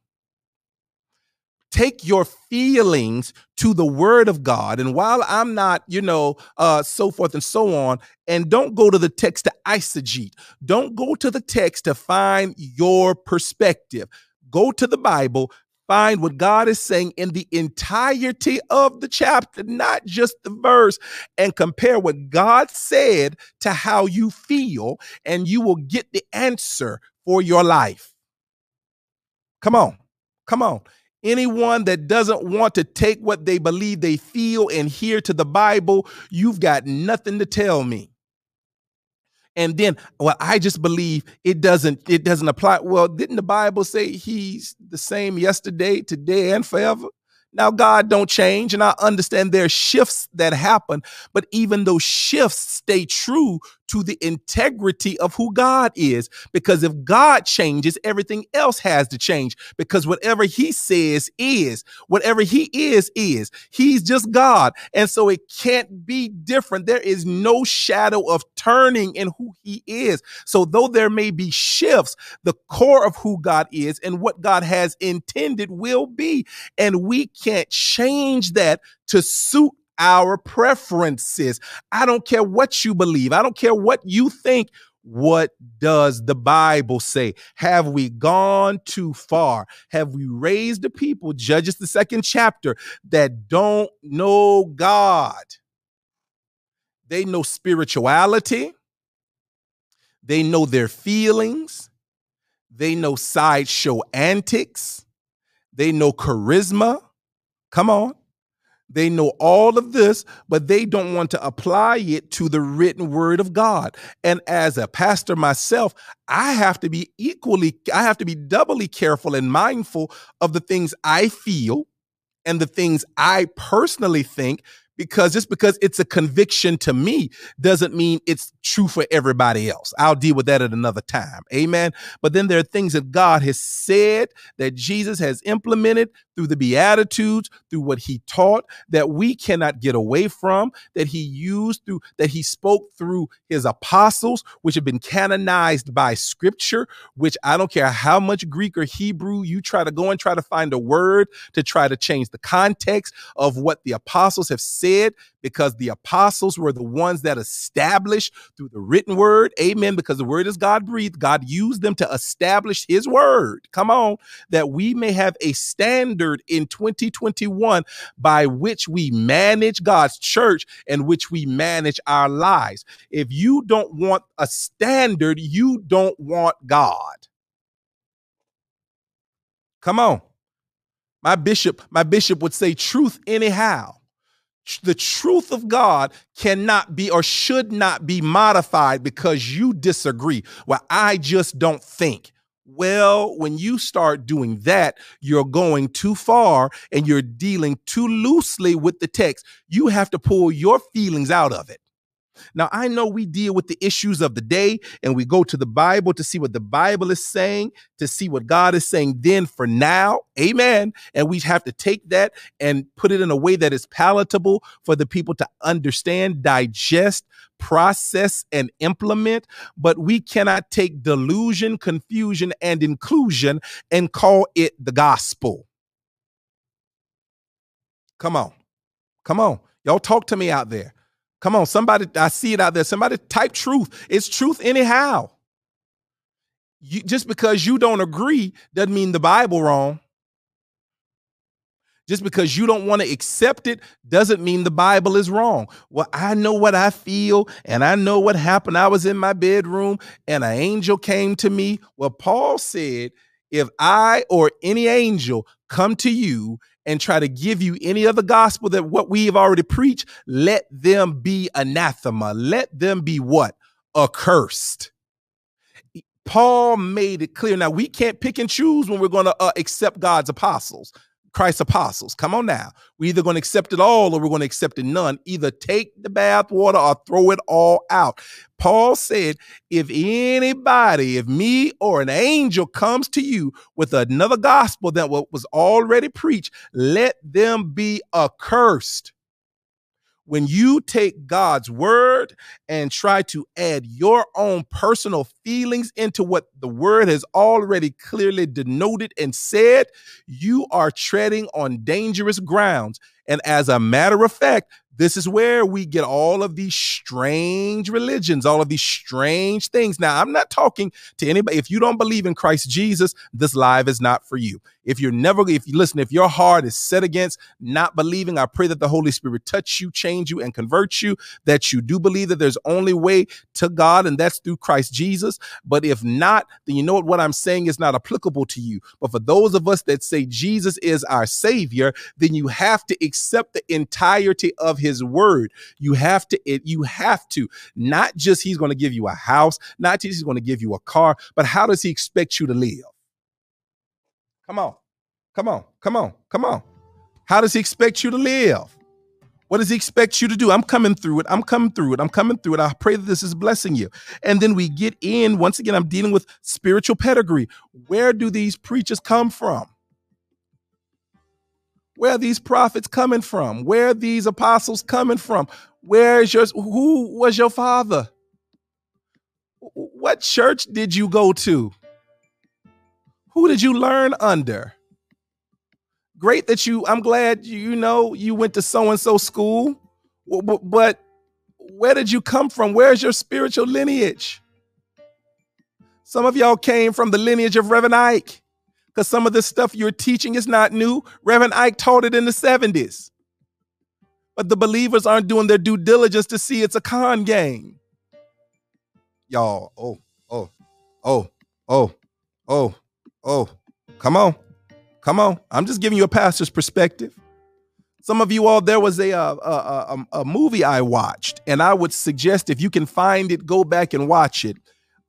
take your feelings to the word of God. And while I'm not, you know, uh, so forth and so on, and don't go to the text to eisegete, don't go to the text to find your perspective. Go to the Bible, find what God is saying in the entirety of the chapter, not just the verse, and compare what God said to how you feel, and you will get the answer for your life. Come on. Come on. Anyone that doesn't want to take what they believe they feel and hear to the Bible, you've got nothing to tell me and then well i just believe it doesn't it doesn't apply. Well didn't the bible say he's the same yesterday today and forever? Now, God don't change, and I understand there are shifts that happen, but even those shifts stay true to the integrity of who God is. Because if God changes, everything else has to change. Because whatever He says is, whatever He is, is. He's just God. And so it can't be different. There is no shadow of turning in who He is. So though there may be shifts, the core of who God is and what God has intended will be. And we can't change that to suit our preferences. I don't care what you believe. I don't care what you think. What does the Bible say? Have we gone too far? Have we raised the people, Judges the second chapter, that don't know God? They know spirituality, they know their feelings, they know sideshow antics, they know charisma. Come on. They know all of this, but they don't want to apply it to the written word of God. And as a pastor myself, I have to be equally, I have to be doubly careful and mindful of the things I feel and the things I personally think because just because it's a conviction to me doesn't mean it's true for everybody else. I'll deal with that at another time. Amen. But then there are things that God has said that Jesus has implemented through the Beatitudes, through what he taught, that we cannot get away from, that he used through, that he spoke through his apostles, which have been canonized by scripture, which I don't care how much Greek or Hebrew you try to go and try to find a word to try to change the context of what the apostles have said because the apostles were the ones that established through the written word. Amen. Because the word is God breathed. God used them to establish his word. Come on. That we may have a standard in 2021 by which we manage God's church and which we manage our lives. If you don't want a standard, you don't want God. Come on. My bishop, my bishop would say truth anyhow the truth of God cannot be or should not be modified because you disagree. Well, I just don't think. Well, when you start doing that, you're going too far and you're dealing too loosely with the text. You have to pull your feelings out of it. Now, I know we deal with the issues of the day and we go to the Bible to see what the Bible is saying, to see what God is saying then for now. Amen. And we have to take that and put it in a way that is palatable for the people to understand, digest, process, and implement. But we cannot take delusion, confusion, and inclusion and call it the gospel. Come on. Come on. Y'all talk to me out there. Come on, somebody, I see it out there. Somebody type truth. It's truth anyhow. You, just because you don't agree doesn't mean the Bible wrong. Just because you don't want to accept it doesn't mean the Bible is wrong. Well, I know what I feel and I know what happened. I was in my bedroom and an angel came to me. Well, Paul said, if I or any angel come to you and try to give you any other gospel that what we have already preached, let them be anathema. Let them be what? Accursed. Paul made it clear. Now, we can't pick and choose when we're going to uh, accept God's apostles. Christ's apostles. Come on now. We're either going to accept it all or we're going to accept it none. Either take the bath water or throw it all out. Paul said, if anybody, if me or an angel comes to you with another gospel that was already preached, let them be accursed when you take God's word and try to add your own personal feelings into what the word has already clearly denoted and said, you are treading on dangerous grounds. And as a matter of fact, this is where we get all of these strange religions, all of these strange things. Now, I'm not talking to anybody. If you don't believe in Christ Jesus, this live is not for you. If you're never, if you listen, if your heart is set against not believing, I pray that the Holy Spirit touch you, change you, and convert you, that you do believe that there's only way to God, and that's through Christ Jesus. But if not, then you know what, what I'm saying is not applicable to you. But for those of us that say Jesus is our Savior, then you have to accept the entirety of His word. You have to, it, you have to, not just He's going to give you a house, not just He's going to give you a car, but how does He expect you to live? Come on. Come on. Come on. Come on. How does he expect you to live? What does he expect you to do? I'm coming through it. I'm coming through it. I'm coming through it. I pray that this is blessing you. And then we get in, once again, I'm dealing with spiritual pedigree. Where do these preachers come from? Where are these prophets coming from? Where are these apostles coming from? Where is your who was your father? What church did you go to? Who did you learn under? Great that you, I'm glad you know you went to so and so school. But where did you come from? Where's your spiritual lineage? Some of y'all came from the lineage of Reverend Ike because some of the stuff you're teaching is not new. Reverend Ike taught it in the 70s. But the believers aren't doing their due diligence to see it's a con game. Y'all, oh, oh, oh, oh, oh, oh, come on. Come on. I'm just giving you a pastor's perspective. Some of you all, there was a, uh, a, a, a, movie I watched, and I would suggest if you can find it, go back and watch it.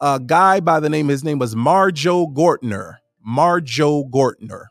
A guy by the name, his name was Marjoe Gortner. Marjoe Gortner.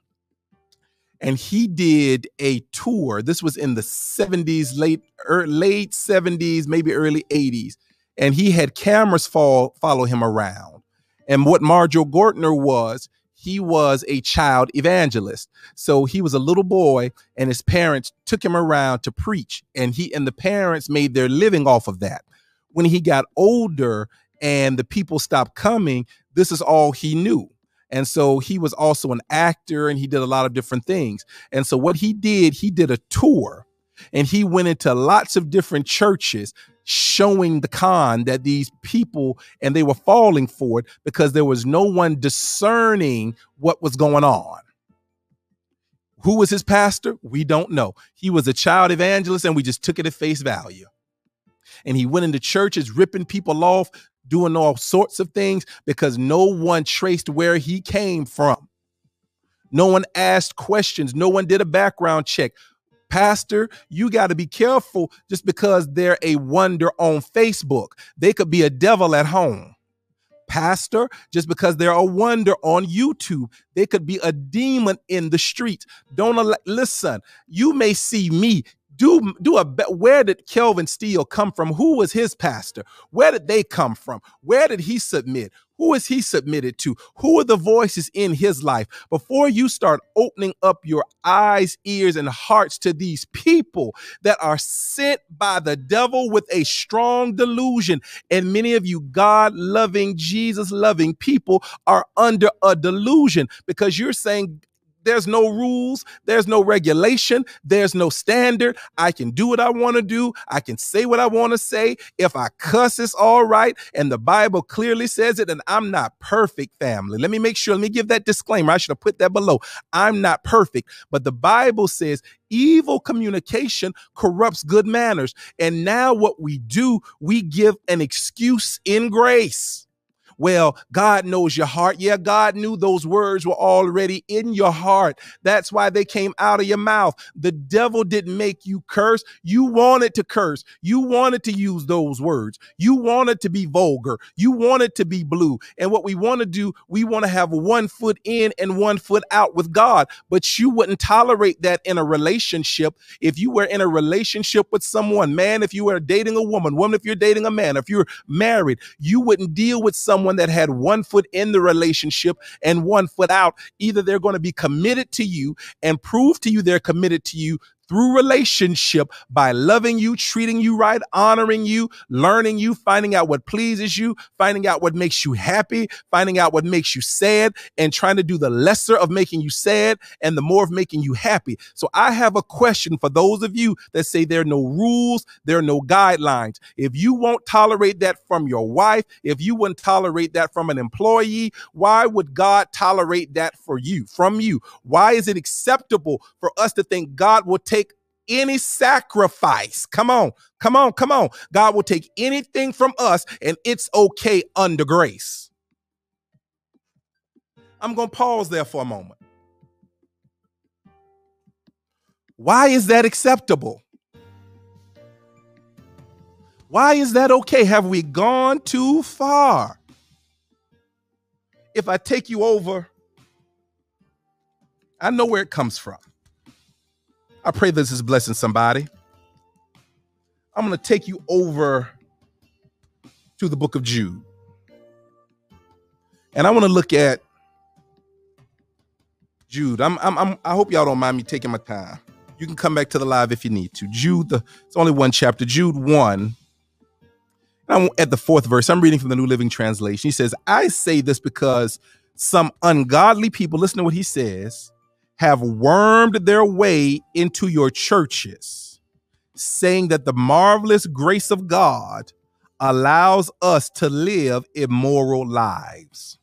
And he did a tour. This was in the 70s, late, er, late 70s, maybe early 80s. And he had cameras fall, follow him around. And what Marjoe Gortner was, he was a child evangelist. So he was a little boy and his parents took him around to preach and he and the parents made their living off of that. When he got older and the people stopped coming, this is all he knew. And so he was also an actor and he did a lot of different things. And so what he did, he did a tour and he went into lots of different churches showing the con that these people and they were falling for it because there was no one discerning what was going on. Who was his pastor? We don't know. He was a child evangelist and we just took it at face value. And he went into churches ripping people off, doing all sorts of things because no one traced where he came from. No one asked questions. No one did a background check. Pastor, you got to be careful just because they're a wonder on Facebook. They could be a devil at home. Pastor, just because they're a wonder on YouTube, they could be a demon in the street. Don't listen. You may see me do do a where did Kelvin Steele come from? Who was his pastor? Where did they come from? Where did he submit? Who is he submitted to? Who are the voices in his life? Before you start opening up your eyes, ears, and hearts to these people that are sent by the devil with a strong delusion, and many of you God loving, Jesus loving people are under a delusion because you're saying there's no rules, there's no regulation, there's no standard. I can do what I want to do, I can say what I want to say. If I cuss, it's all right. And the Bible clearly says it, and I'm not perfect, family. Let me make sure, let me give that disclaimer. I should have put that below. I'm not perfect, but the Bible says evil communication corrupts good manners. And now what we do, we give an excuse in grace. Well, God knows your heart. Yeah, God knew those words were already in your heart. That's why they came out of your mouth. The devil didn't make you curse. You wanted to curse. You wanted to use those words. You wanted to be vulgar. You wanted to be blue. And what we want to do, we want to have one foot in and one foot out with God. But you wouldn't tolerate that in a relationship. If you were in a relationship with someone, man, if you were dating a woman, woman, if you're dating a man, if you're married, you wouldn't deal with someone someone that had one foot in the relationship and one foot out. Either they're going to be committed to you and prove to you they're committed to you through relationship by loving you, treating you right, honoring you, learning you, finding out what pleases you, finding out what makes you happy, finding out what makes you sad, and trying to do the lesser of making you sad and the more of making you happy. So I have a question for those of you that say there are no rules, there are no guidelines. If you won't tolerate that from your wife, if you wouldn't tolerate that from an employee, why would God tolerate that for you, from you? Why is it acceptable for us to think God will take any sacrifice. Come on, come on, come on. God will take anything from us and it's okay under grace. I'm going to pause there for a moment. Why is that acceptable? Why is that okay? Have we gone too far? If I take you over, I know where it comes from. I pray this is blessing somebody. I'm going to take you over to the book of Jude. And I want to look at Jude. I'm, I'm, I'm, i hope y'all don't mind me taking my time. You can come back to the live if you need to. Jude, the, it's only one chapter. Jude 1. I'm at the fourth verse. I'm reading from the New Living Translation. He says, I say this because some ungodly people, listen to what he says, have wormed their way into your churches, saying that the marvelous grace of God allows us to live immoral lives.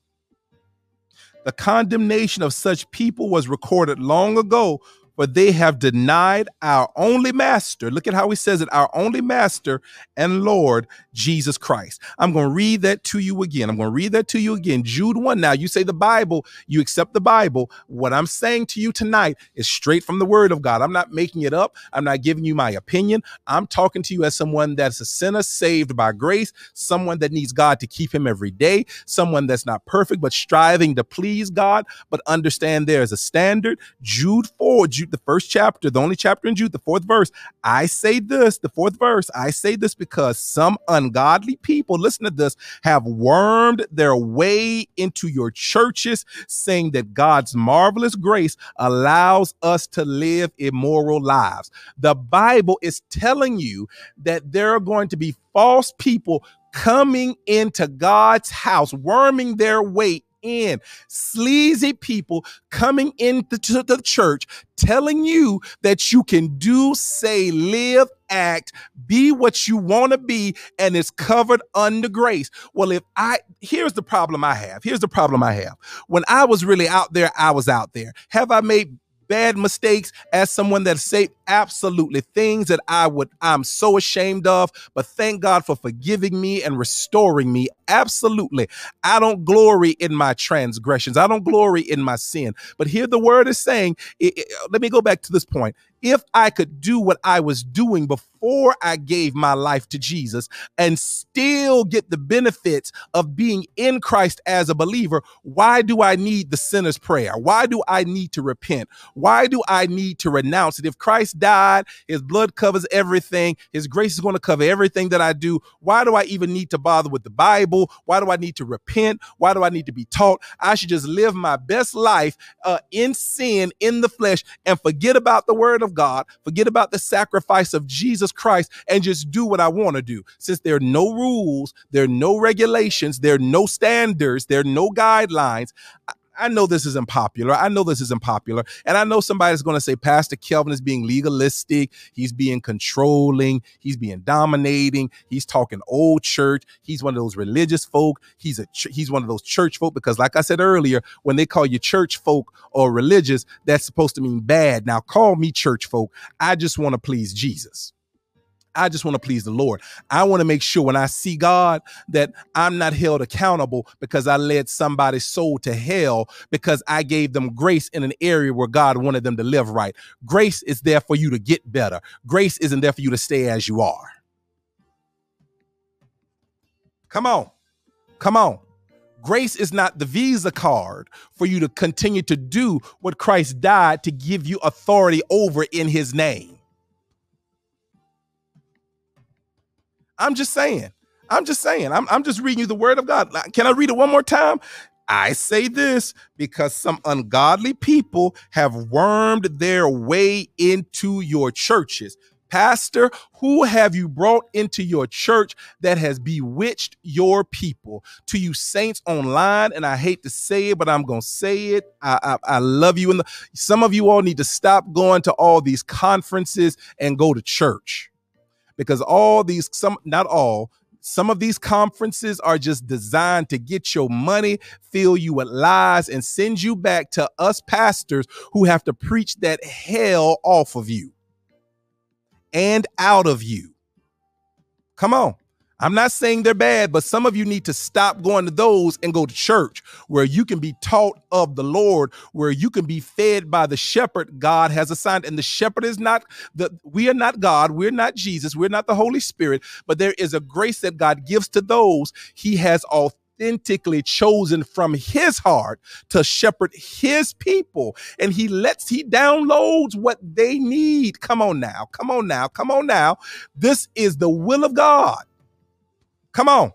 The condemnation of such people was recorded long ago for they have denied our only master. Look at how he says it our only master and Lord, Jesus Christ. I'm going to read that to you again. I'm going to read that to you again. Jude 1. Now, you say the Bible, you accept the Bible. What I'm saying to you tonight is straight from the word of God. I'm not making it up. I'm not giving you my opinion. I'm talking to you as someone that's a sinner saved by grace, someone that needs God to keep him every day, someone that's not perfect, but striving to please God, but understand there is a standard. Jude 4, Jude Jude, the first chapter, the only chapter in Jude, the fourth verse. I say this, the fourth verse, I say this because some ungodly people, listen to this, have wormed their way into your churches, saying that God's marvelous grace allows us to live immoral lives. The Bible is telling you that there are going to be false people coming into God's house, worming their way in. Sleazy people coming into the church telling you that you can do, say, live, act, be what you want to be, and it's covered under grace. Well, if I, here's the problem I have. Here's the problem I have. When I was really out there, I was out there. Have I made bad mistakes as someone that say absolutely things that I would I'm so ashamed of but thank God for forgiving me and restoring me. Absolutely. I don't glory in my transgressions. I don't glory in my sin. But here the word is saying it, it, let me go back to this point if I could do what I was doing before I gave my life to Jesus and still get the benefits of being in Christ as a believer, why do I need the sinner's prayer? Why do I need to repent? Why do I need to renounce it? If Christ died, his blood covers everything, his grace is going to cover everything that I do. Why do I even need to bother with the Bible? Why do I need to repent? Why do I need to be taught? I should just live my best life uh, in sin, in the flesh, and forget about the word of God, forget about the sacrifice of Jesus Christ, and just do what I want to do. Since there are no rules, there are no regulations, there are no standards, there are no guidelines. I know this isn't popular. I know this isn't popular. And I know somebody's going to say Pastor Kelvin is being legalistic. He's being controlling. He's being dominating. He's talking old church. He's one of those religious folk. He's a he's one of those church folk because like I said earlier, when they call you church folk or religious, that's supposed to mean bad. Now call me church folk. I just want to please Jesus. I just want to please the Lord. I want to make sure when I see God that I'm not held accountable because I led somebody's soul to hell because I gave them grace in an area where God wanted them to live right. Grace is there for you to get better. Grace isn't there for you to stay as you are. Come on. Come on. Grace is not the visa card for you to continue to do what Christ died to give you authority over in his name. I'm just saying. I'm just saying. I'm, I'm just reading you the word of God. Can I read it one more time? I say this because some ungodly people have wormed their way into your churches. Pastor, who have you brought into your church that has bewitched your people? To you saints online, and I hate to say it, but I'm going to say it. I, I, I love you. And some of you all need to stop going to all these conferences and go to church because all these some not all some of these conferences are just designed to get your money, fill you with lies, and send you back to us pastors who have to preach that hell off of you and out of you. Come on. I'm not saying they're bad, but some of you need to stop going to those and go to church where you can be taught of the Lord, where you can be fed by the shepherd God has assigned. And the shepherd is not the we are not God, we're not Jesus, we're not the Holy Spirit, but there is a grace that God gives to those he has authentically chosen from his heart to shepherd his people. And he lets he downloads what they need. Come on now. Come on now. Come on now. This is the will of god Come on.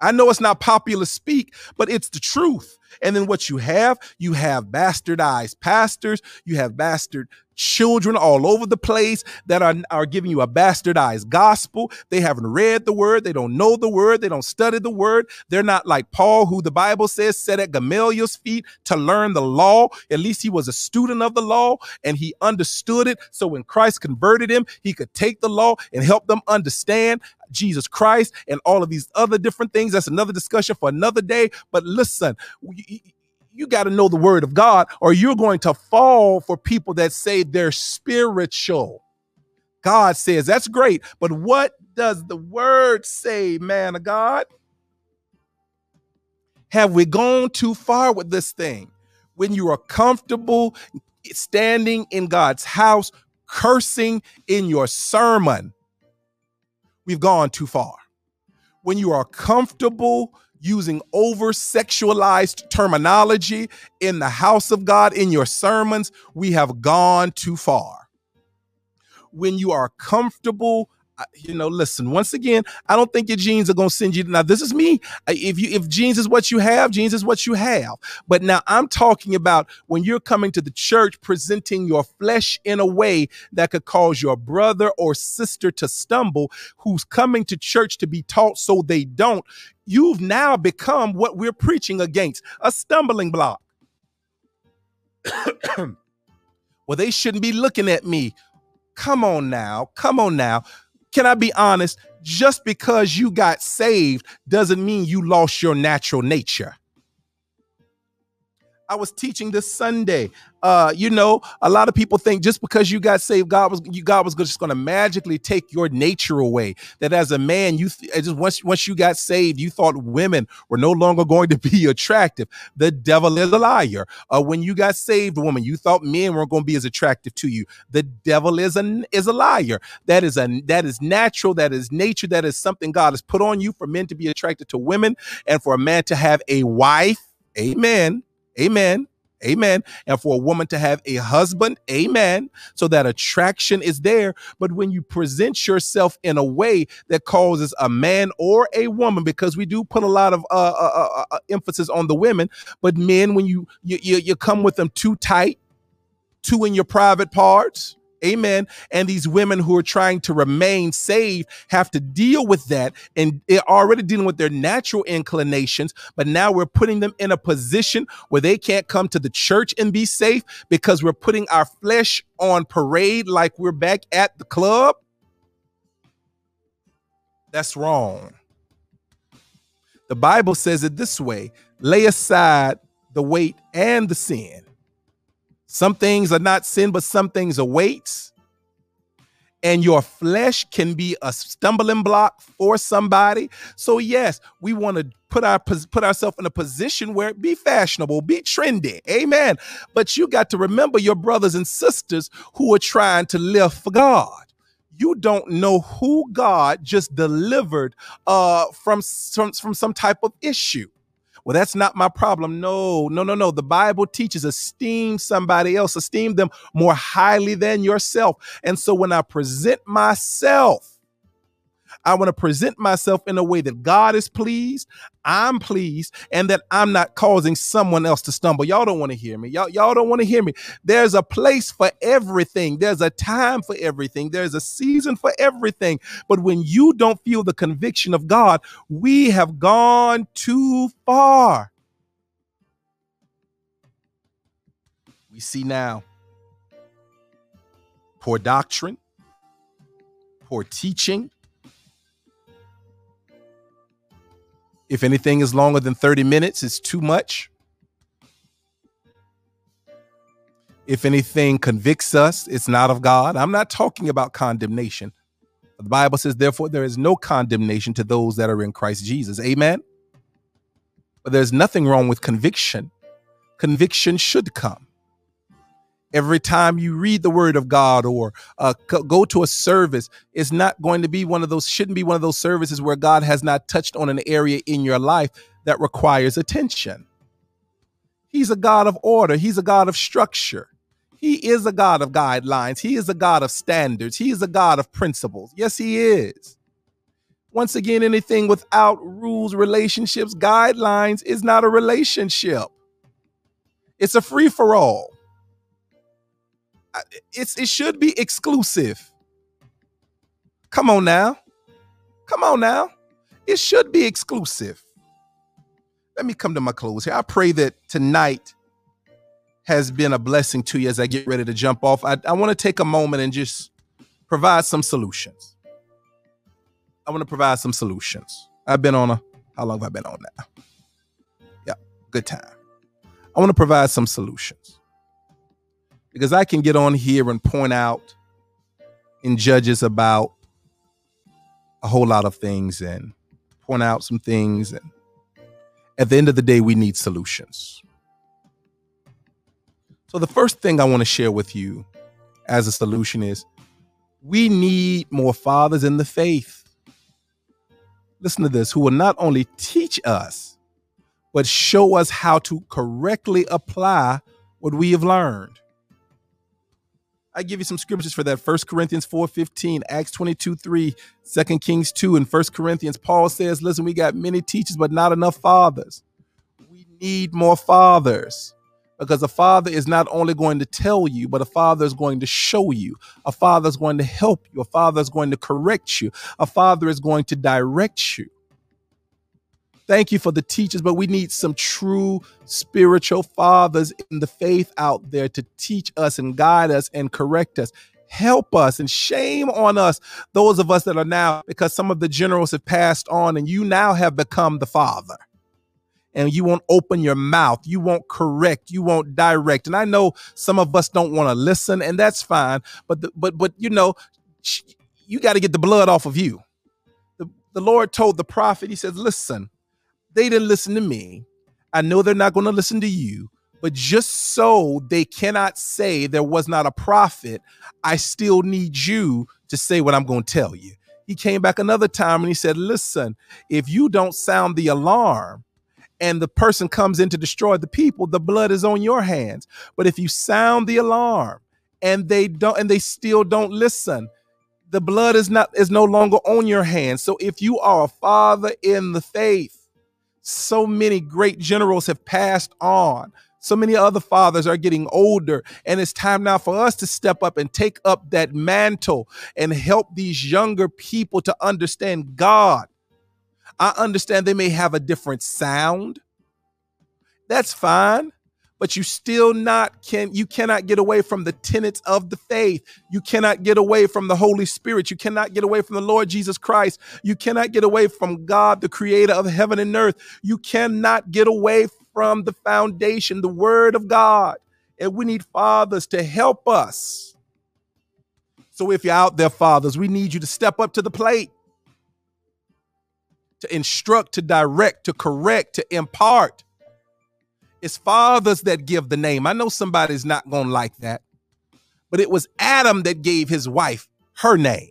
I know it's not popular speak, but it's the truth. And then what you have, you have bastardized pastors, you have bastard children all over the place that are, are giving you a bastardized gospel. They haven't read the word. They don't know the word. They don't study the word. They're not like Paul, who the Bible says sat at Gamaliel's feet to learn the law. At least he was a student of the law and he understood it. So when Christ converted him, he could take the law and help them understand Jesus Christ and all of these other different things. That's another discussion for another day. But listen, you got to know the word of God, or you're going to fall for people that say they're spiritual. God says that's great, but what does the word say, man of God? Have we gone too far with this thing? When you are comfortable standing in God's house, cursing in your sermon, we've gone too far. When you are comfortable using over sexualized terminology in the house of God in your sermons, we have gone too far. When you are comfortable you know, listen, once again, I don't think your jeans are going to send you. Now, this is me. If you, if jeans is what you have, jeans is what you have. But now I'm talking about when you're coming to the church, presenting your flesh in a way that could cause your brother or sister to stumble, who's coming to church to be taught so they don't. You've now become what we're preaching against a stumbling block. [coughs] well, they shouldn't be looking at me. Come on now. Come on now can I be honest? Just because you got saved doesn't mean you lost your natural nature. I was teaching this Sunday. Uh, you know, a lot of people think just because you got saved, God was you God was just going to magically take your nature away. That as a man, you th- just once once you got saved, you thought women were no longer going to [laughs] be attractive. The devil is a liar. Uh, when you got saved, woman, you thought men weren't going to be as attractive to you. The devil is a is a liar. That is a that is natural. That is nature. That is something God has put on you for men to be attracted to women and for a man to have a wife. Amen Amen. Amen. And for a woman to have a husband, amen. So that attraction is there. But when you present yourself in a way that causes a man or a woman, because we do put a lot of uh, uh, uh, uh emphasis on the women, but men, when you, you you come with them too tight, too in your private parts, Amen. And these women who are trying to remain saved have to deal with that. And they're already dealing with their natural inclinations. But now we're putting them in a position where they can't come to the church and be safe because we're putting our flesh on parade like we're back at the club. That's wrong. The Bible says it this way lay aside the weight and the sin some things are not sin, but some things are. And your flesh can be a stumbling block for somebody. So yes, we want to put our put ourselves in a position where be fashionable, be trendy. Amen. But you got to remember your brothers and sisters who are trying to live for God you don't know who God just delivered uh, from, from, from some type of issue. Well, that's not my problem. No, no, no, no. The Bible teaches esteem somebody else, esteem them more highly than yourself. And so when I present myself, I want to present myself in a way that God is pleased, I'm pleased, and that I'm not causing someone else to stumble. Y'all don't want to hear me. Y'all, y'all don't want to hear me. There's a place for everything. There's a time for everything. There's a season for everything. But when you don't feel the conviction of God, we have gone too far. We see now poor doctrine, poor teaching, If anything is longer than 30 minutes, it's too much. If anything convicts us, it's not of God. I'm not talking about condemnation. The Bible says, therefore, there is no condemnation to those that are in Christ Jesus. Amen. But there's nothing wrong with conviction. Conviction should come every time you read the word of God or uh, go to a service, it's not going to be one of those, shouldn't be one of those services where God has not touched on an area in your life that requires attention. He's a God of order, He's a God of structure. He is a God of guidelines. He is a God of standards. He is a God of principles. Yes, He is. Once again, anything without rules, relationships, guidelines is not a relationship. It's a free for all. It's it should be exclusive. Come on now. Come on now. It should be exclusive. Let me come to my close here. I pray that tonight has been a blessing to you as I get ready to jump off. I, I want to take a moment and just provide some solutions. I want to provide some solutions. I've been on a, how long have I been on now? Yeah, good time. I want to provide some solutions because I can get on here and point out in judges about a whole lot of things and point out some things. And at the end of the day, we need solutions. So, the first thing I want to share with you as a solution is we need more fathers in the faith. Listen to this, who will not only teach us, but show us how to correctly apply what we have learned. I give you some scriptures for that. 1 Corinthians 4:15, Acts 22, 3, 2 Kings 2, and 1 Corinthians. Paul says, listen, we got many teachers, but not enough fathers. We need more fathers because a father is not only going to tell you, but a father is going to show you. A father is going to help you. A father is going to correct you. A father is going to direct you. Thank you for the teachers, but we need some true spiritual fathers in the faith out there to teach us and guide us and correct us. Help us and shame on us, those of us that are now, because some of the generals have passed on and you now have become the father and you won't open your mouth. You won't correct. You won't direct. And I know some of us don't want to listen, and that's fine. But the, but but you know, you got to get the blood off of you. The, the Lord told the prophet, He says, "Listen, they didn't listen to me. I know they're not going to listen to you, but just so they cannot say there was not a prophet, I still need you to say what I'm going to tell you. He came back another time and he said, Listen, if you don't sound the alarm, and the person comes in to destroy the people, the blood is on your hands. But if you sound the alarm and they don't and they still don't listen, the blood is not is no longer on your hands. So if you are a father in the faith, so many great generals have passed on. So many other fathers are getting older, and it's time now for us to step up and take up that mantle and help these younger people to understand God. I understand they may have a different sound. That's fine but you still not can you cannot get away from the tenets of the faith. You cannot get away from the holy spirit. You cannot get away from the lord jesus christ. You cannot get away from god the creator of heaven and earth. You cannot get away from the foundation the word of god. And we need fathers to help us. So if you're out there fathers we need you to step up to the plate to instruct to direct to correct to impart it's fathers that give the name. I know somebody's not going to like that, but it was Adam that gave his wife her name.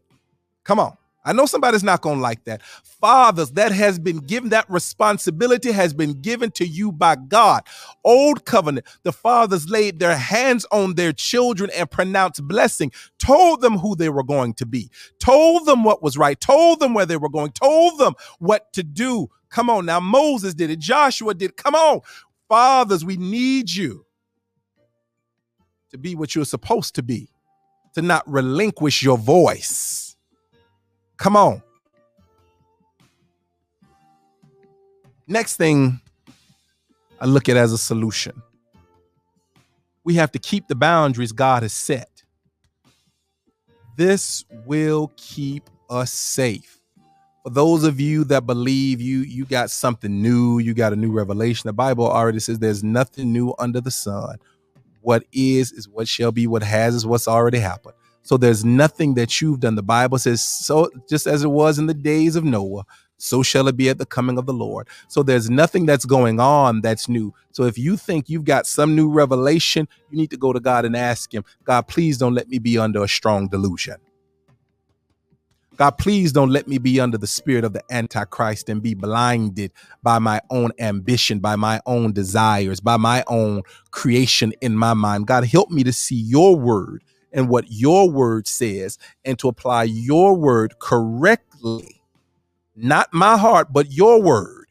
Come on. I know somebody's not going to like that. Fathers, that has been given, that responsibility has been given to you by God. Old covenant, the fathers laid their hands on their children and pronounced blessing, told them who they were going to be, told them what was right, told them where they were going, told them what to do. Come on now. Moses did it. Joshua did it. Come on. Fathers, we need you to be what you're supposed to be, to not relinquish your voice. Come on. Next thing I look at as a solution we have to keep the boundaries God has set. This will keep us safe for those of you that believe you you got something new, you got a new revelation. The Bible already says there's nothing new under the sun. What is is what shall be, what has is what's already happened. So there's nothing that you've done. The Bible says, so just as it was in the days of Noah, so shall it be at the coming of the Lord. So there's nothing that's going on that's new. So if you think you've got some new revelation, you need to go to God and ask Him, God, please don't let me be under a strong delusion. God, please don't let me be under the spirit of the Antichrist and be blinded by my own ambition, by my own desires, by my own creation in my mind. God, help me to see your word and what your word says and to apply your word correctly. Not my heart, but your word.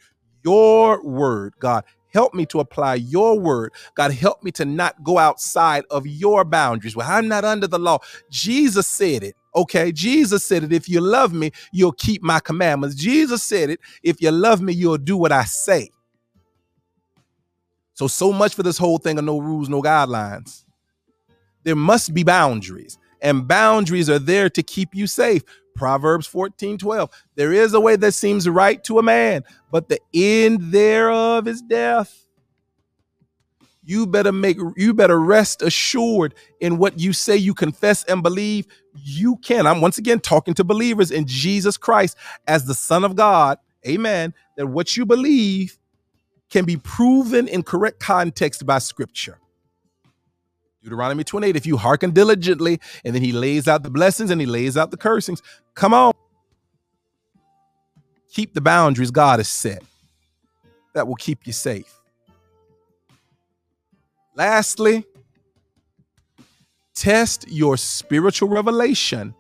Your word, God, help me to apply your word. God, help me to not go outside of your boundaries. Well, I'm not under the law. Jesus said it. Okay, Jesus said it. If you love me, you'll keep my commandments. Jesus said it. If you love me, you'll do what I say. So, so much for this whole thing of no rules, no guidelines. There must be boundaries, and boundaries are there to keep you safe. Proverbs 14 12. There is a way that seems right to a man, but the end thereof is death. You better make you better rest assured in what you say you confess and believe. You can. I'm once again talking to believers in Jesus Christ as the Son of God. Amen. That what you believe can be proven in correct context by scripture. Deuteronomy 28, if you hearken diligently, and then he lays out the blessings and he lays out the cursings. Come on. Keep the boundaries God has set. That will keep you safe. Lastly, test your spiritual revelation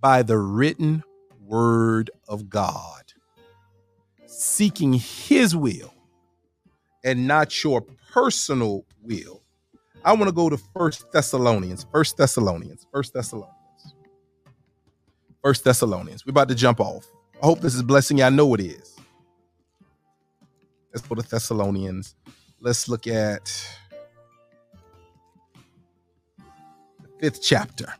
by the written word of God, seeking his will and not your personal will. I want to go to First Thessalonians. First Thessalonians. First Thessalonians. First Thessalonians. We're about to jump off. I hope this is blessing you. I know it is. Let's go to Thessalonians. Let's look at fifth chapter.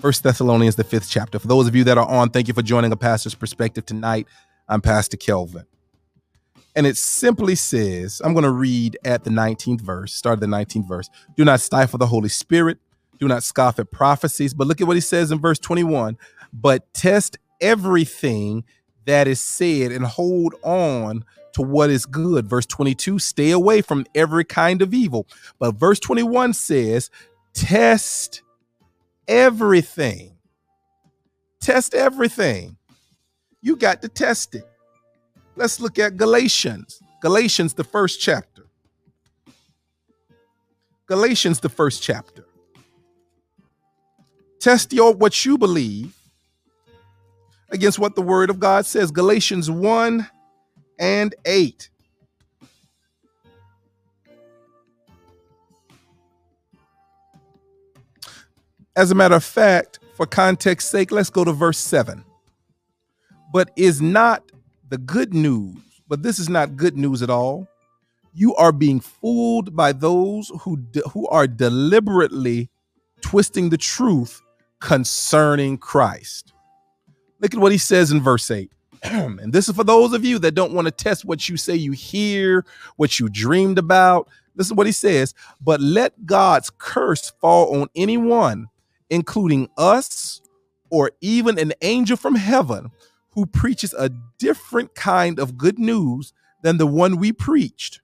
First Thessalonians, the fifth chapter. For those of you that are on, thank you for joining a pastor's perspective tonight. I'm Pastor Kelvin. And it simply says, I'm going to read at the 19th verse, start of the 19th verse. Do not stifle the Holy Spirit. Do not scoff at prophecies. But look at what he says in verse 21 but test everything that is said and hold on to what is good. Verse 22 stay away from every kind of evil. But verse 21 says, test everything. Test everything. You got to test it. Let's look at Galatians. Galatians, the first chapter. Galatians, the first chapter. Test your what you believe against what the word of God says. Galatians 1 and 8. As a matter of fact, for context sake, let's go to verse 7. But is not the good news, but this is not good news at all. You are being fooled by those who de- who are deliberately twisting the truth concerning Christ. Look at what he says in verse 8. [clears throat] and this is for those of you that don't want to test what you say you hear, what you dreamed about. Listen what he says. But let God's curse fall on anyone, including us or even an angel from heaven who preaches a different kind of good news than the one we preached.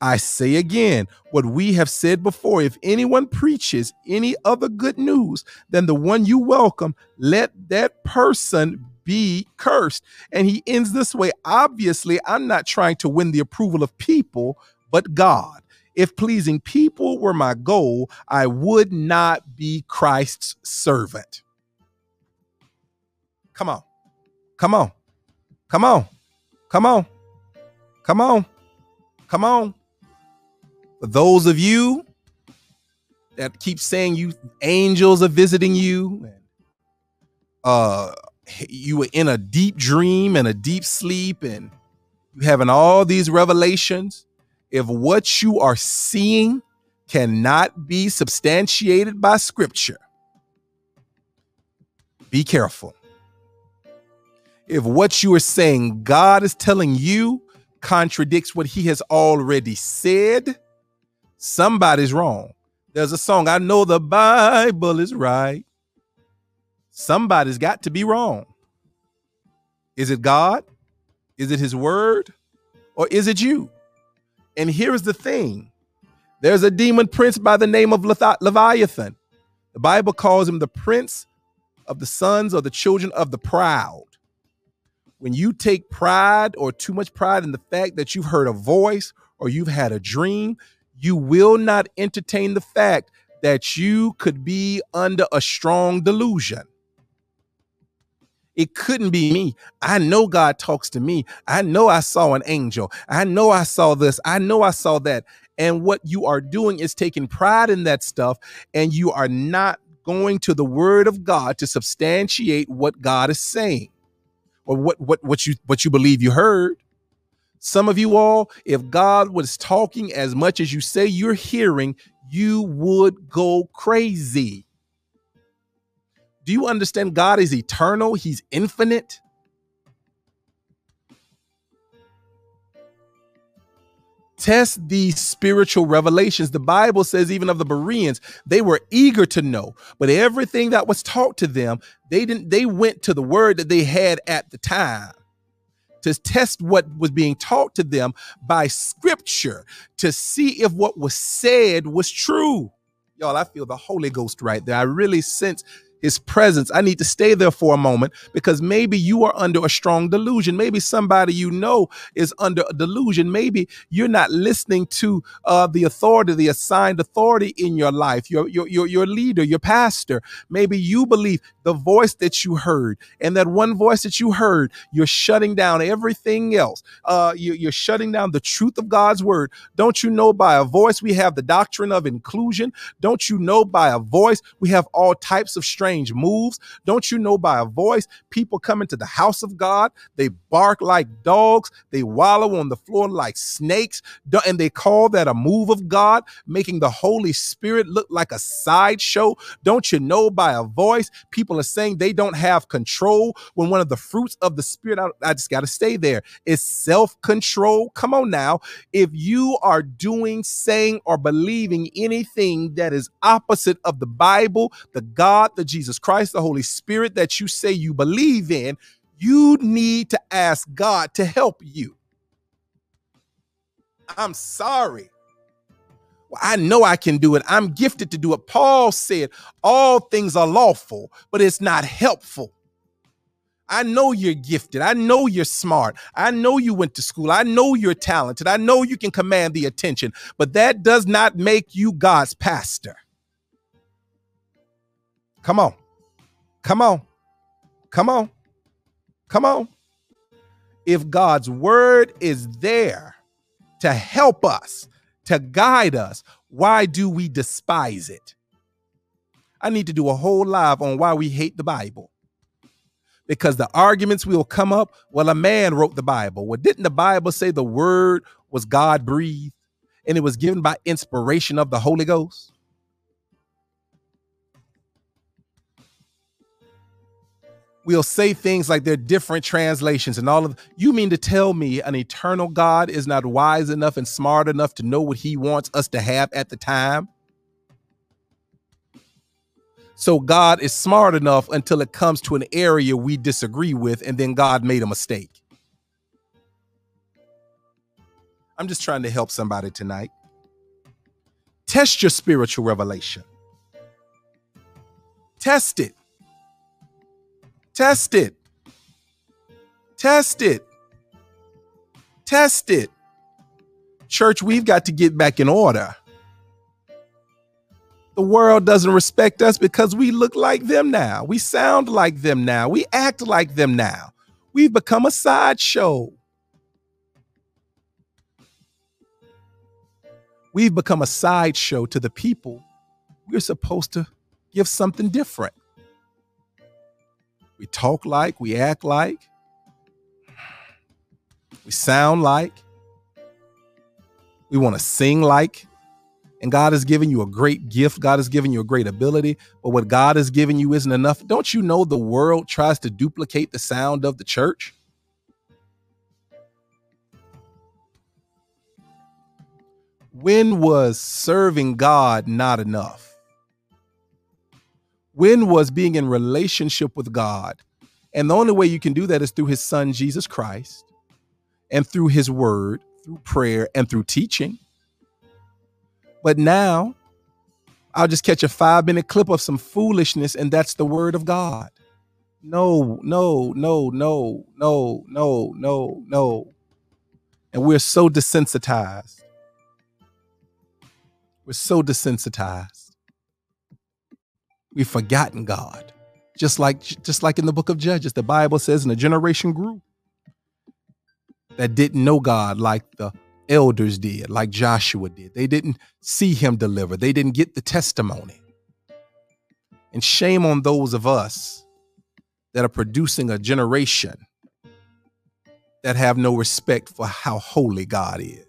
I say again what we have said before if anyone preaches any other good news than the one you welcome, let that person be cursed. And he ends this way obviously, I'm not trying to win the approval of people, but God. If pleasing people were my goal, I would not be Christ's servant. Come on. Come on. Come on. Come on. Come on. Come on. For those of you that keep saying you angels are visiting you, uh you were in a deep dream and a deep sleep and you having all these revelations. If what you are seeing cannot be substantiated by scripture, be careful if what you are saying God is telling you contradicts what he has already said, somebody's wrong. There's a song, I know the Bible is right. Somebody's got to be wrong. Is it God? Is it his word? Or is it you? And here's the thing there's a demon prince by the name of Leviathan. The Bible calls him the prince of the sons or the children of the proud when you take pride or too much pride in the fact that you've heard a voice or you've had a dream, you will not entertain the fact that you could be under a strong delusion. It couldn't be me. I know God talks to me. I know I saw an angel. I know I saw this. I know I saw that. And what you are doing is taking pride in that stuff, and you are not going to the word of God to substantiate what God is saying or what what what you what you believe you heard. Some of you all, if God was talking as much as you say you're hearing, you would go crazy. Do you understand God is eternal? He's infinite. Test these spiritual revelations. The Bible says, even of the Bereans, they were eager to know, but everything that was taught to them, they didn't, they went to the word that they had at the time to test what was being taught to them by scripture to see if what was said was true. Y'all, I feel the Holy Ghost right there. I really sense his presence. I need to stay there for a moment because maybe you are under a strong delusion. Maybe somebody you know is under a delusion. Maybe you're not listening to uh, the authority, the assigned authority in your life, your, your, your, your leader, your pastor. Maybe you believe the voice that you heard and that one voice that you heard, you're shutting down everything else. Uh, you, you're shutting down the truth of God's word. Don't you know by a voice we have the doctrine of inclusion? Don't you know by a voice we have all types of strange moves. Don't you know by a voice, people come into the house of God, they bark like dogs, they wallow on the floor like snakes, and they call that a move of God, making the Holy Spirit look like a sideshow. Don't you know by a voice, people are saying they don't have control when one of the fruits of the Spirit, I, I just got to stay there, is self control. Come on now. If you are doing, saying, or believing anything that is opposite of the Bible, the God, the Jesus Jesus Christ, the Holy Spirit that you say you believe in, you need to ask God to help you. I'm sorry. Well, I know I can do it. I'm gifted to do it. Paul said, All things are lawful, but it's not helpful. I know you're gifted. I know you're smart. I know you went to school. I know you're talented. I know you can command the attention, but that does not make you God's pastor. Come on. Come on. Come on. Come on. If God's word is there to help us, to guide us, why do we despise it? I need to do a whole live on why we hate the Bible. Because the arguments will come up, well, a man wrote the Bible. Well, didn't the Bible say the word was God breathed and it was given by inspiration of the Holy Ghost? We'll say things like they're different translations and all of you mean to tell me an eternal God is not wise enough and smart enough to know what he wants us to have at the time? So God is smart enough until it comes to an area we disagree with and then God made a mistake. I'm just trying to help somebody tonight. Test your spiritual revelation. Test it. Test it. Test it. Test it. Church, we've got to get back in order. The world doesn't respect us because we look like them now. We sound like them now. We act like them now. We've become a sideshow. We've become a sideshow to the people we're supposed to give something different. We talk like, we act like, we sound like, we want to sing like. And God has given you a great gift. God has given you a great ability. But what God has given you isn't enough. Don't you know the world tries to duplicate the sound of the church? When was serving God not enough? When was being in relationship with God? And the only way you can do that is through his son, Jesus Christ, and through his word, through prayer, and through teaching. But now, I'll just catch a five minute clip of some foolishness, and that's the word of God. No, no, no, no, no, no, no, no. And we're so desensitized. We're so desensitized. We've forgotten God. Just like just like in the book of Judges, the Bible says, and a generation grew that didn't know God like the elders did, like Joshua did. They didn't see him deliver. They didn't get the testimony. And shame on those of us that are producing a generation that have no respect for how holy God is.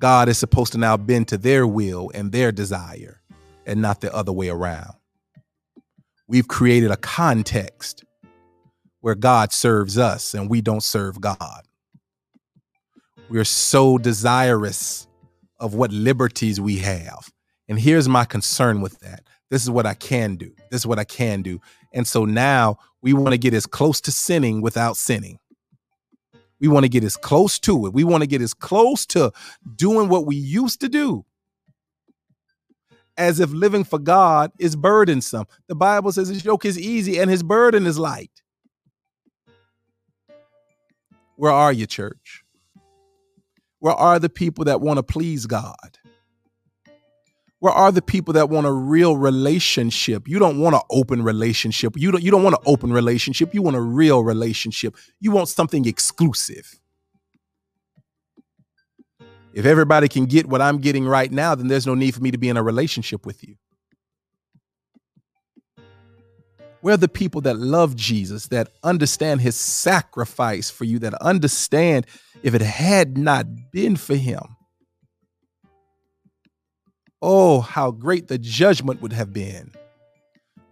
God is supposed to now bend to their will and their desire and not the other way around. We've created a context where God serves us and we don't serve God. We're so desirous of what liberties we have. And here's my concern with that. This is what I can do. This is what I can do. And so now we want to get as close to sinning without sinning. We want to get as close to it. We want to get as close to doing what we used to do as if living for God is burdensome. The Bible says his yoke is easy and his burden is light. Where are you, church? Where are the people that want to please God? Where are the people that want a real relationship? You don't want an open relationship. You don't you don't want an open relationship. You want a real relationship. You want something exclusive. If everybody can get what I'm getting right now, then there's no need for me to be in a relationship with you. We're the people that love Jesus, that understand his sacrifice for you, that understand if it had not been for him, oh, how great the judgment would have been.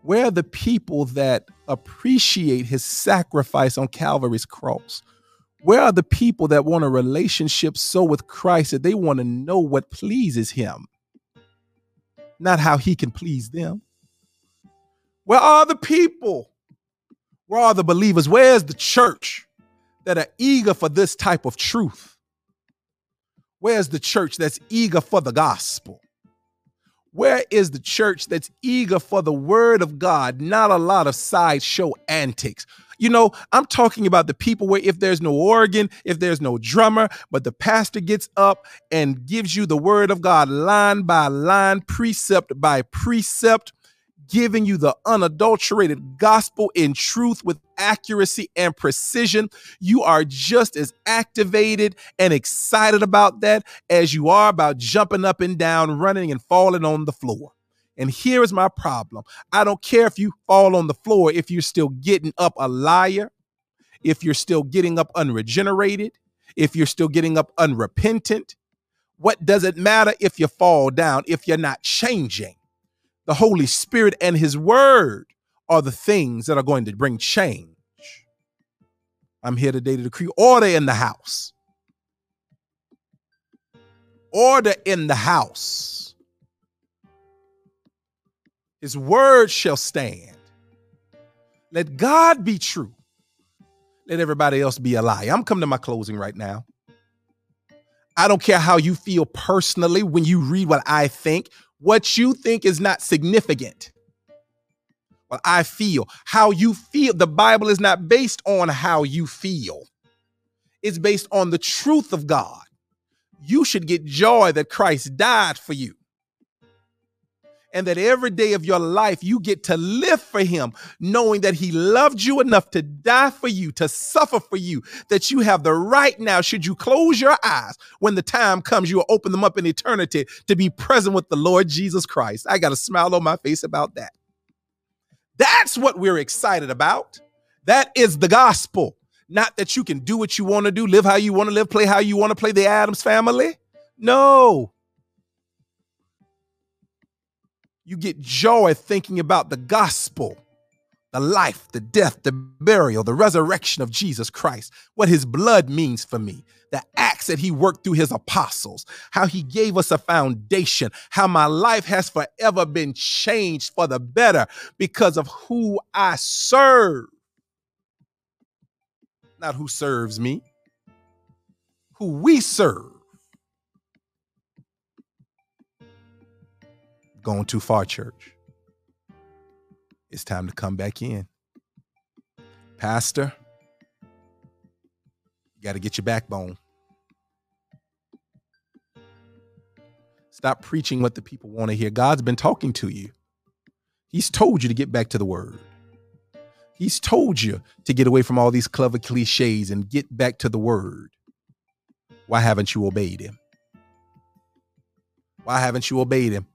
We're the people that appreciate his sacrifice on Calvary's cross. Where are the people that want a relationship so with Christ that they want to know what pleases him, not how he can please them? Where are the people? Where are the believers? Where's the church that are eager for this type of truth? Where's the church that's eager for the gospel? Where is the church that's eager for the word of God, not a lot of sideshow antics? You know, I'm talking about the people where if there's no organ, if there's no drummer, but the pastor gets up and gives you the word of God line by line, precept by precept, giving you the unadulterated gospel in truth with accuracy and precision. You are just as activated and excited about that as you are about jumping up and down, running and falling on the floor. And here is my problem I don't care if you fall on the floor, if you're still getting up a liar, if you're still getting up unregenerated, if you're still getting up unrepentant. What does it matter if you fall down if you're not changing? The Holy Spirit and His Word are the things that are going to bring change. I'm here today to decree order in the house. Order in the house his word shall stand. Let God be true. Let everybody else be a lie. I'm coming to my closing right now. I don't care how you feel personally when you read what I think. What you think is not significant. What I feel, how you feel. The Bible is not based on how you feel, it's based on the truth of God. You should get joy that Christ died for you and that every day of your life you get to live for him, knowing that he loved you enough to die for you, to suffer for you, that you have the right now, should you close your eyes when the time comes, you will open them up in eternity to be present with the Lord Jesus Christ. I got a smile on my face about that. That's what we're excited about. That is the gospel. Not that you can do what you want to do, live how you want to live, play how you want to play the Adams family. No, you get joy thinking about the gospel, the life, the death, the burial, the resurrection of Jesus Christ, what his blood means for me, the acts that he worked through his apostles, how he gave us a foundation, how my life has forever been changed for the better because of who I serve. Not who serves me, who we serve. Going too far, church. It's time to come back in. Pastor, you got to get your backbone. Stop preaching what the people want to hear. God's been talking to you. He's told you to get back to the word. He's told you to get away from all these clever cliches and get back to the word. Why haven't you obeyed him? Why haven't you obeyed him?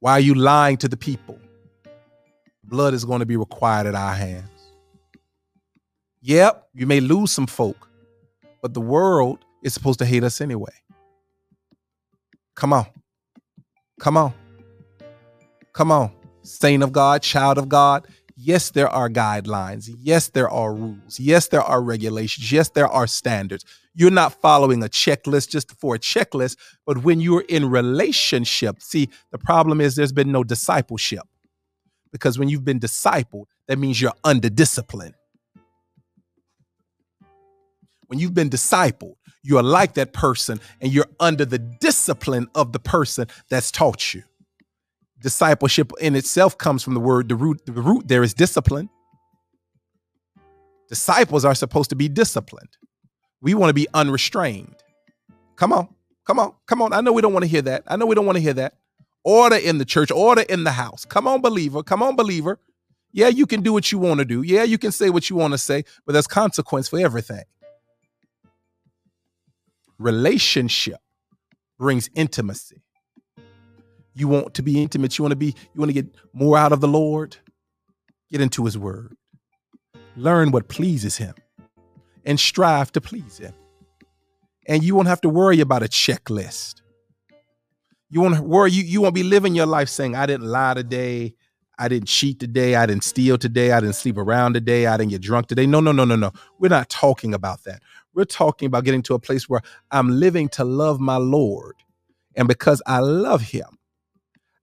Why are you lying to the people? Blood is going to be required at our hands. Yep, you may lose some folk, but the world is supposed to hate us anyway. Come on. Come on. Come on. Saint of God, child of God. Yes, there are guidelines. Yes, there are rules. Yes, there are regulations. Yes, there are standards. You're not following a checklist just for a checklist, but when you're in relationship, see, the problem is there's been no discipleship. Because when you've been discipled, that means you're under discipline. When you've been discipled, you're like that person and you're under the discipline of the person that's taught you. Discipleship in itself comes from the word, the root, the root there is discipline. Disciples are supposed to be disciplined. We want to be unrestrained. Come on, come on, come on. I know we don't want to hear that. I know we don't want to hear that. Order in the church, order in the house. Come on, believer. Come on, believer. Yeah, you can do what you want to do. Yeah, you can say what you want to say, but there's consequence for everything relationship brings intimacy. You want to be intimate, you want to be you want to get more out of the Lord, get into his word. Learn what pleases him and strive to please him. And you won't have to worry about a checklist. You won't worry you you won't be living your life saying I didn't lie today, I didn't cheat today, I didn't steal today, I didn't sleep around today, I didn't get drunk today. No, no, no, no, no. We're not talking about that. We're talking about getting to a place where I'm living to love my Lord. And because I love him,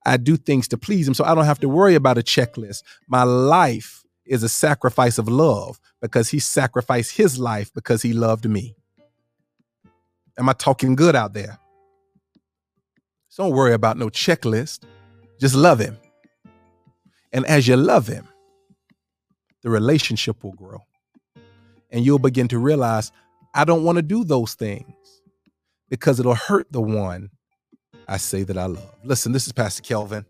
I do things to please him. So I don't have to worry about a checklist. My life is a sacrifice of love because he sacrificed his life because he loved me. Am I talking good out there? So don't worry about no checklist. Just love him. And as you love him, the relationship will grow. And you'll begin to realize I don't want to do those things because it'll hurt the one I say that I love. Listen, this is Pastor Kelvin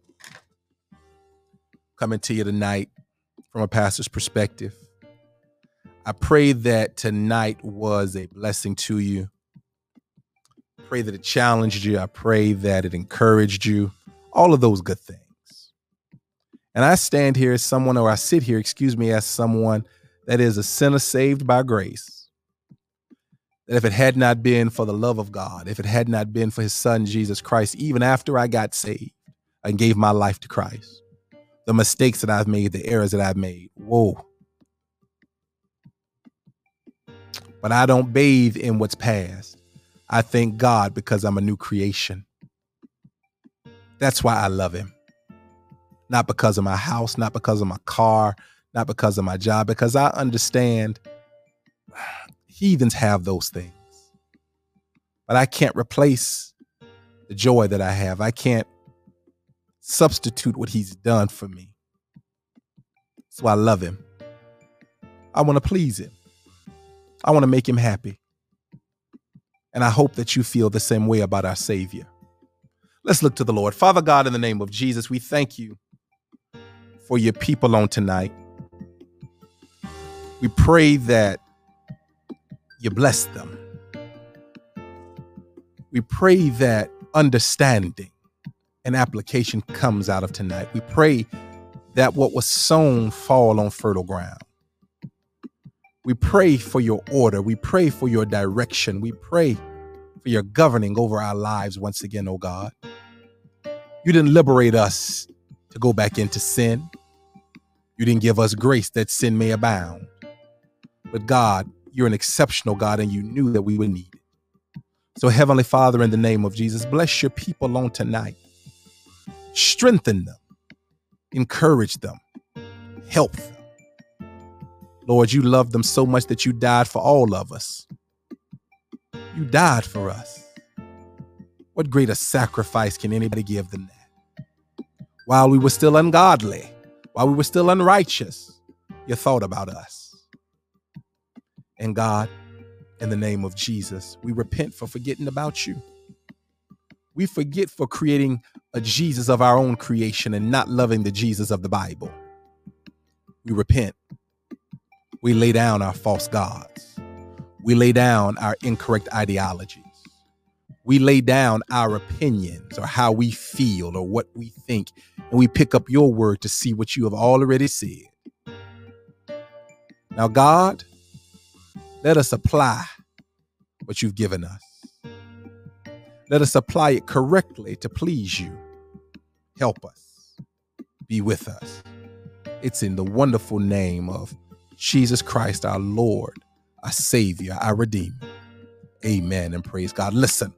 coming to you tonight from a pastor's perspective. I pray that tonight was a blessing to you. Pray that it challenged you. I pray that it encouraged you. All of those good things. And I stand here as someone, or I sit here, excuse me, as someone that is a sinner saved by grace that if it had not been for the love of God, if it had not been for his son Jesus Christ, even after I got saved and gave my life to Christ, the mistakes that I've made, the errors that I've made, whoa. But I don't bathe in what's past. I thank God because I'm a new creation. That's why I love him. Not because of my house, not because of my car, not because of my job, because I understand [sighs] Heathens have those things. But I can't replace the joy that I have. I can't substitute what he's done for me. So I love him. I want to please him. I want to make him happy. And I hope that you feel the same way about our Savior. Let's look to the Lord. Father God, in the name of Jesus, we thank you for your people on tonight. We pray that you bless them. We pray that understanding and application comes out of tonight. We pray that what was sown fall on fertile ground. We pray for your order. We pray for your direction. We pray for your governing over our lives once again, oh God. You didn't liberate us to go back into sin. You didn't give us grace that sin may abound. But God, you're an exceptional God and you knew that we would need it. So, Heavenly Father, in the name of Jesus, bless your people on tonight. Strengthen them, encourage them, help them. Lord, you love them so much that you died for all of us. You died for us. What greater sacrifice can anybody give than that? While we were still ungodly, while we were still unrighteous, you thought about us. And God, in the name of Jesus, we repent for forgetting about you. We forget for creating a Jesus of our own creation and not loving the Jesus of the Bible. We repent. We lay down our false gods. We lay down our incorrect ideologies. We lay down our opinions or how we feel or what we think, and we pick up your word to see what you have already said. Now, God, let us apply what you've given us. Let us apply it correctly to please you. Help us. Be with us. It's in the wonderful name of Jesus Christ, our Lord, our Savior, our Redeemer. Amen and praise God. Listen,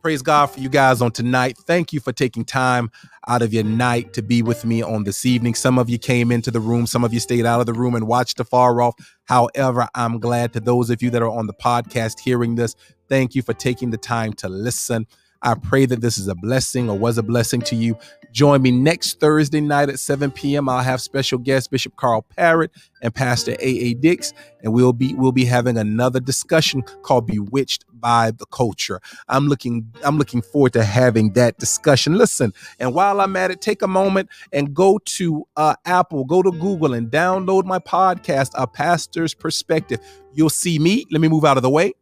praise God for you guys on tonight. Thank you for taking time out of your night to be with me on this evening. Some of you came into the room, some of you stayed out of the room and watched afar off. However, I'm glad to those of you that are on the podcast hearing this, thank you for taking the time to listen. I pray that this is a blessing or was a blessing to you. Join me next Thursday night at 7 p.m. I'll have special guest Bishop Carl Parrott and Pastor A.A. Dix, and we'll be we'll be having another discussion called Bewitched by the Culture. I'm looking I'm looking forward to having that discussion. Listen, and while I'm at it, take a moment and go to uh, Apple, go to Google, and download my podcast, A Pastor's Perspective. You'll see me. Let me move out of the way.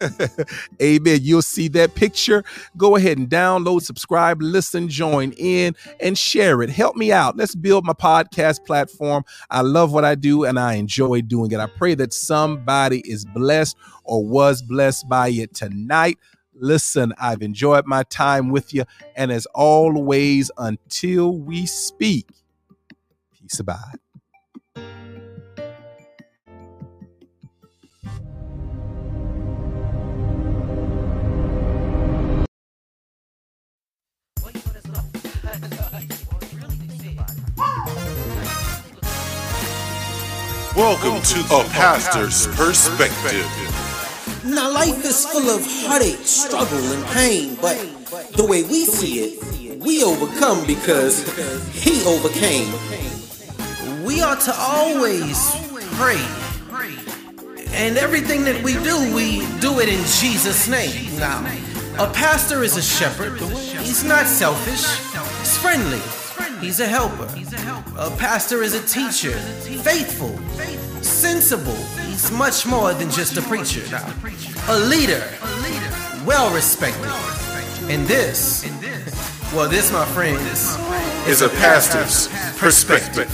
[laughs] Amen. You'll see that picture. Go ahead and download, subscribe, listen, join in, and share it. Help me out. Let's build my podcast platform. I love what I do and I enjoy doing it. I pray that somebody is blessed or was blessed by it tonight. Listen, I've enjoyed my time with you. And as always, until we speak, peace abide. Welcome to A Pastor's Perspective. Now, life is full of heartache, struggle, and pain, but the way we see it, we overcome because He overcame. We are to always pray. And everything that we do, we do it in Jesus' name. Now, a pastor is a shepherd. He's not selfish, he's friendly. He's a helper. A pastor is a teacher, faithful, sensible. He's much more than just a preacher. A leader, well respected. And this, well, this, my friends, is a pastor's perspective.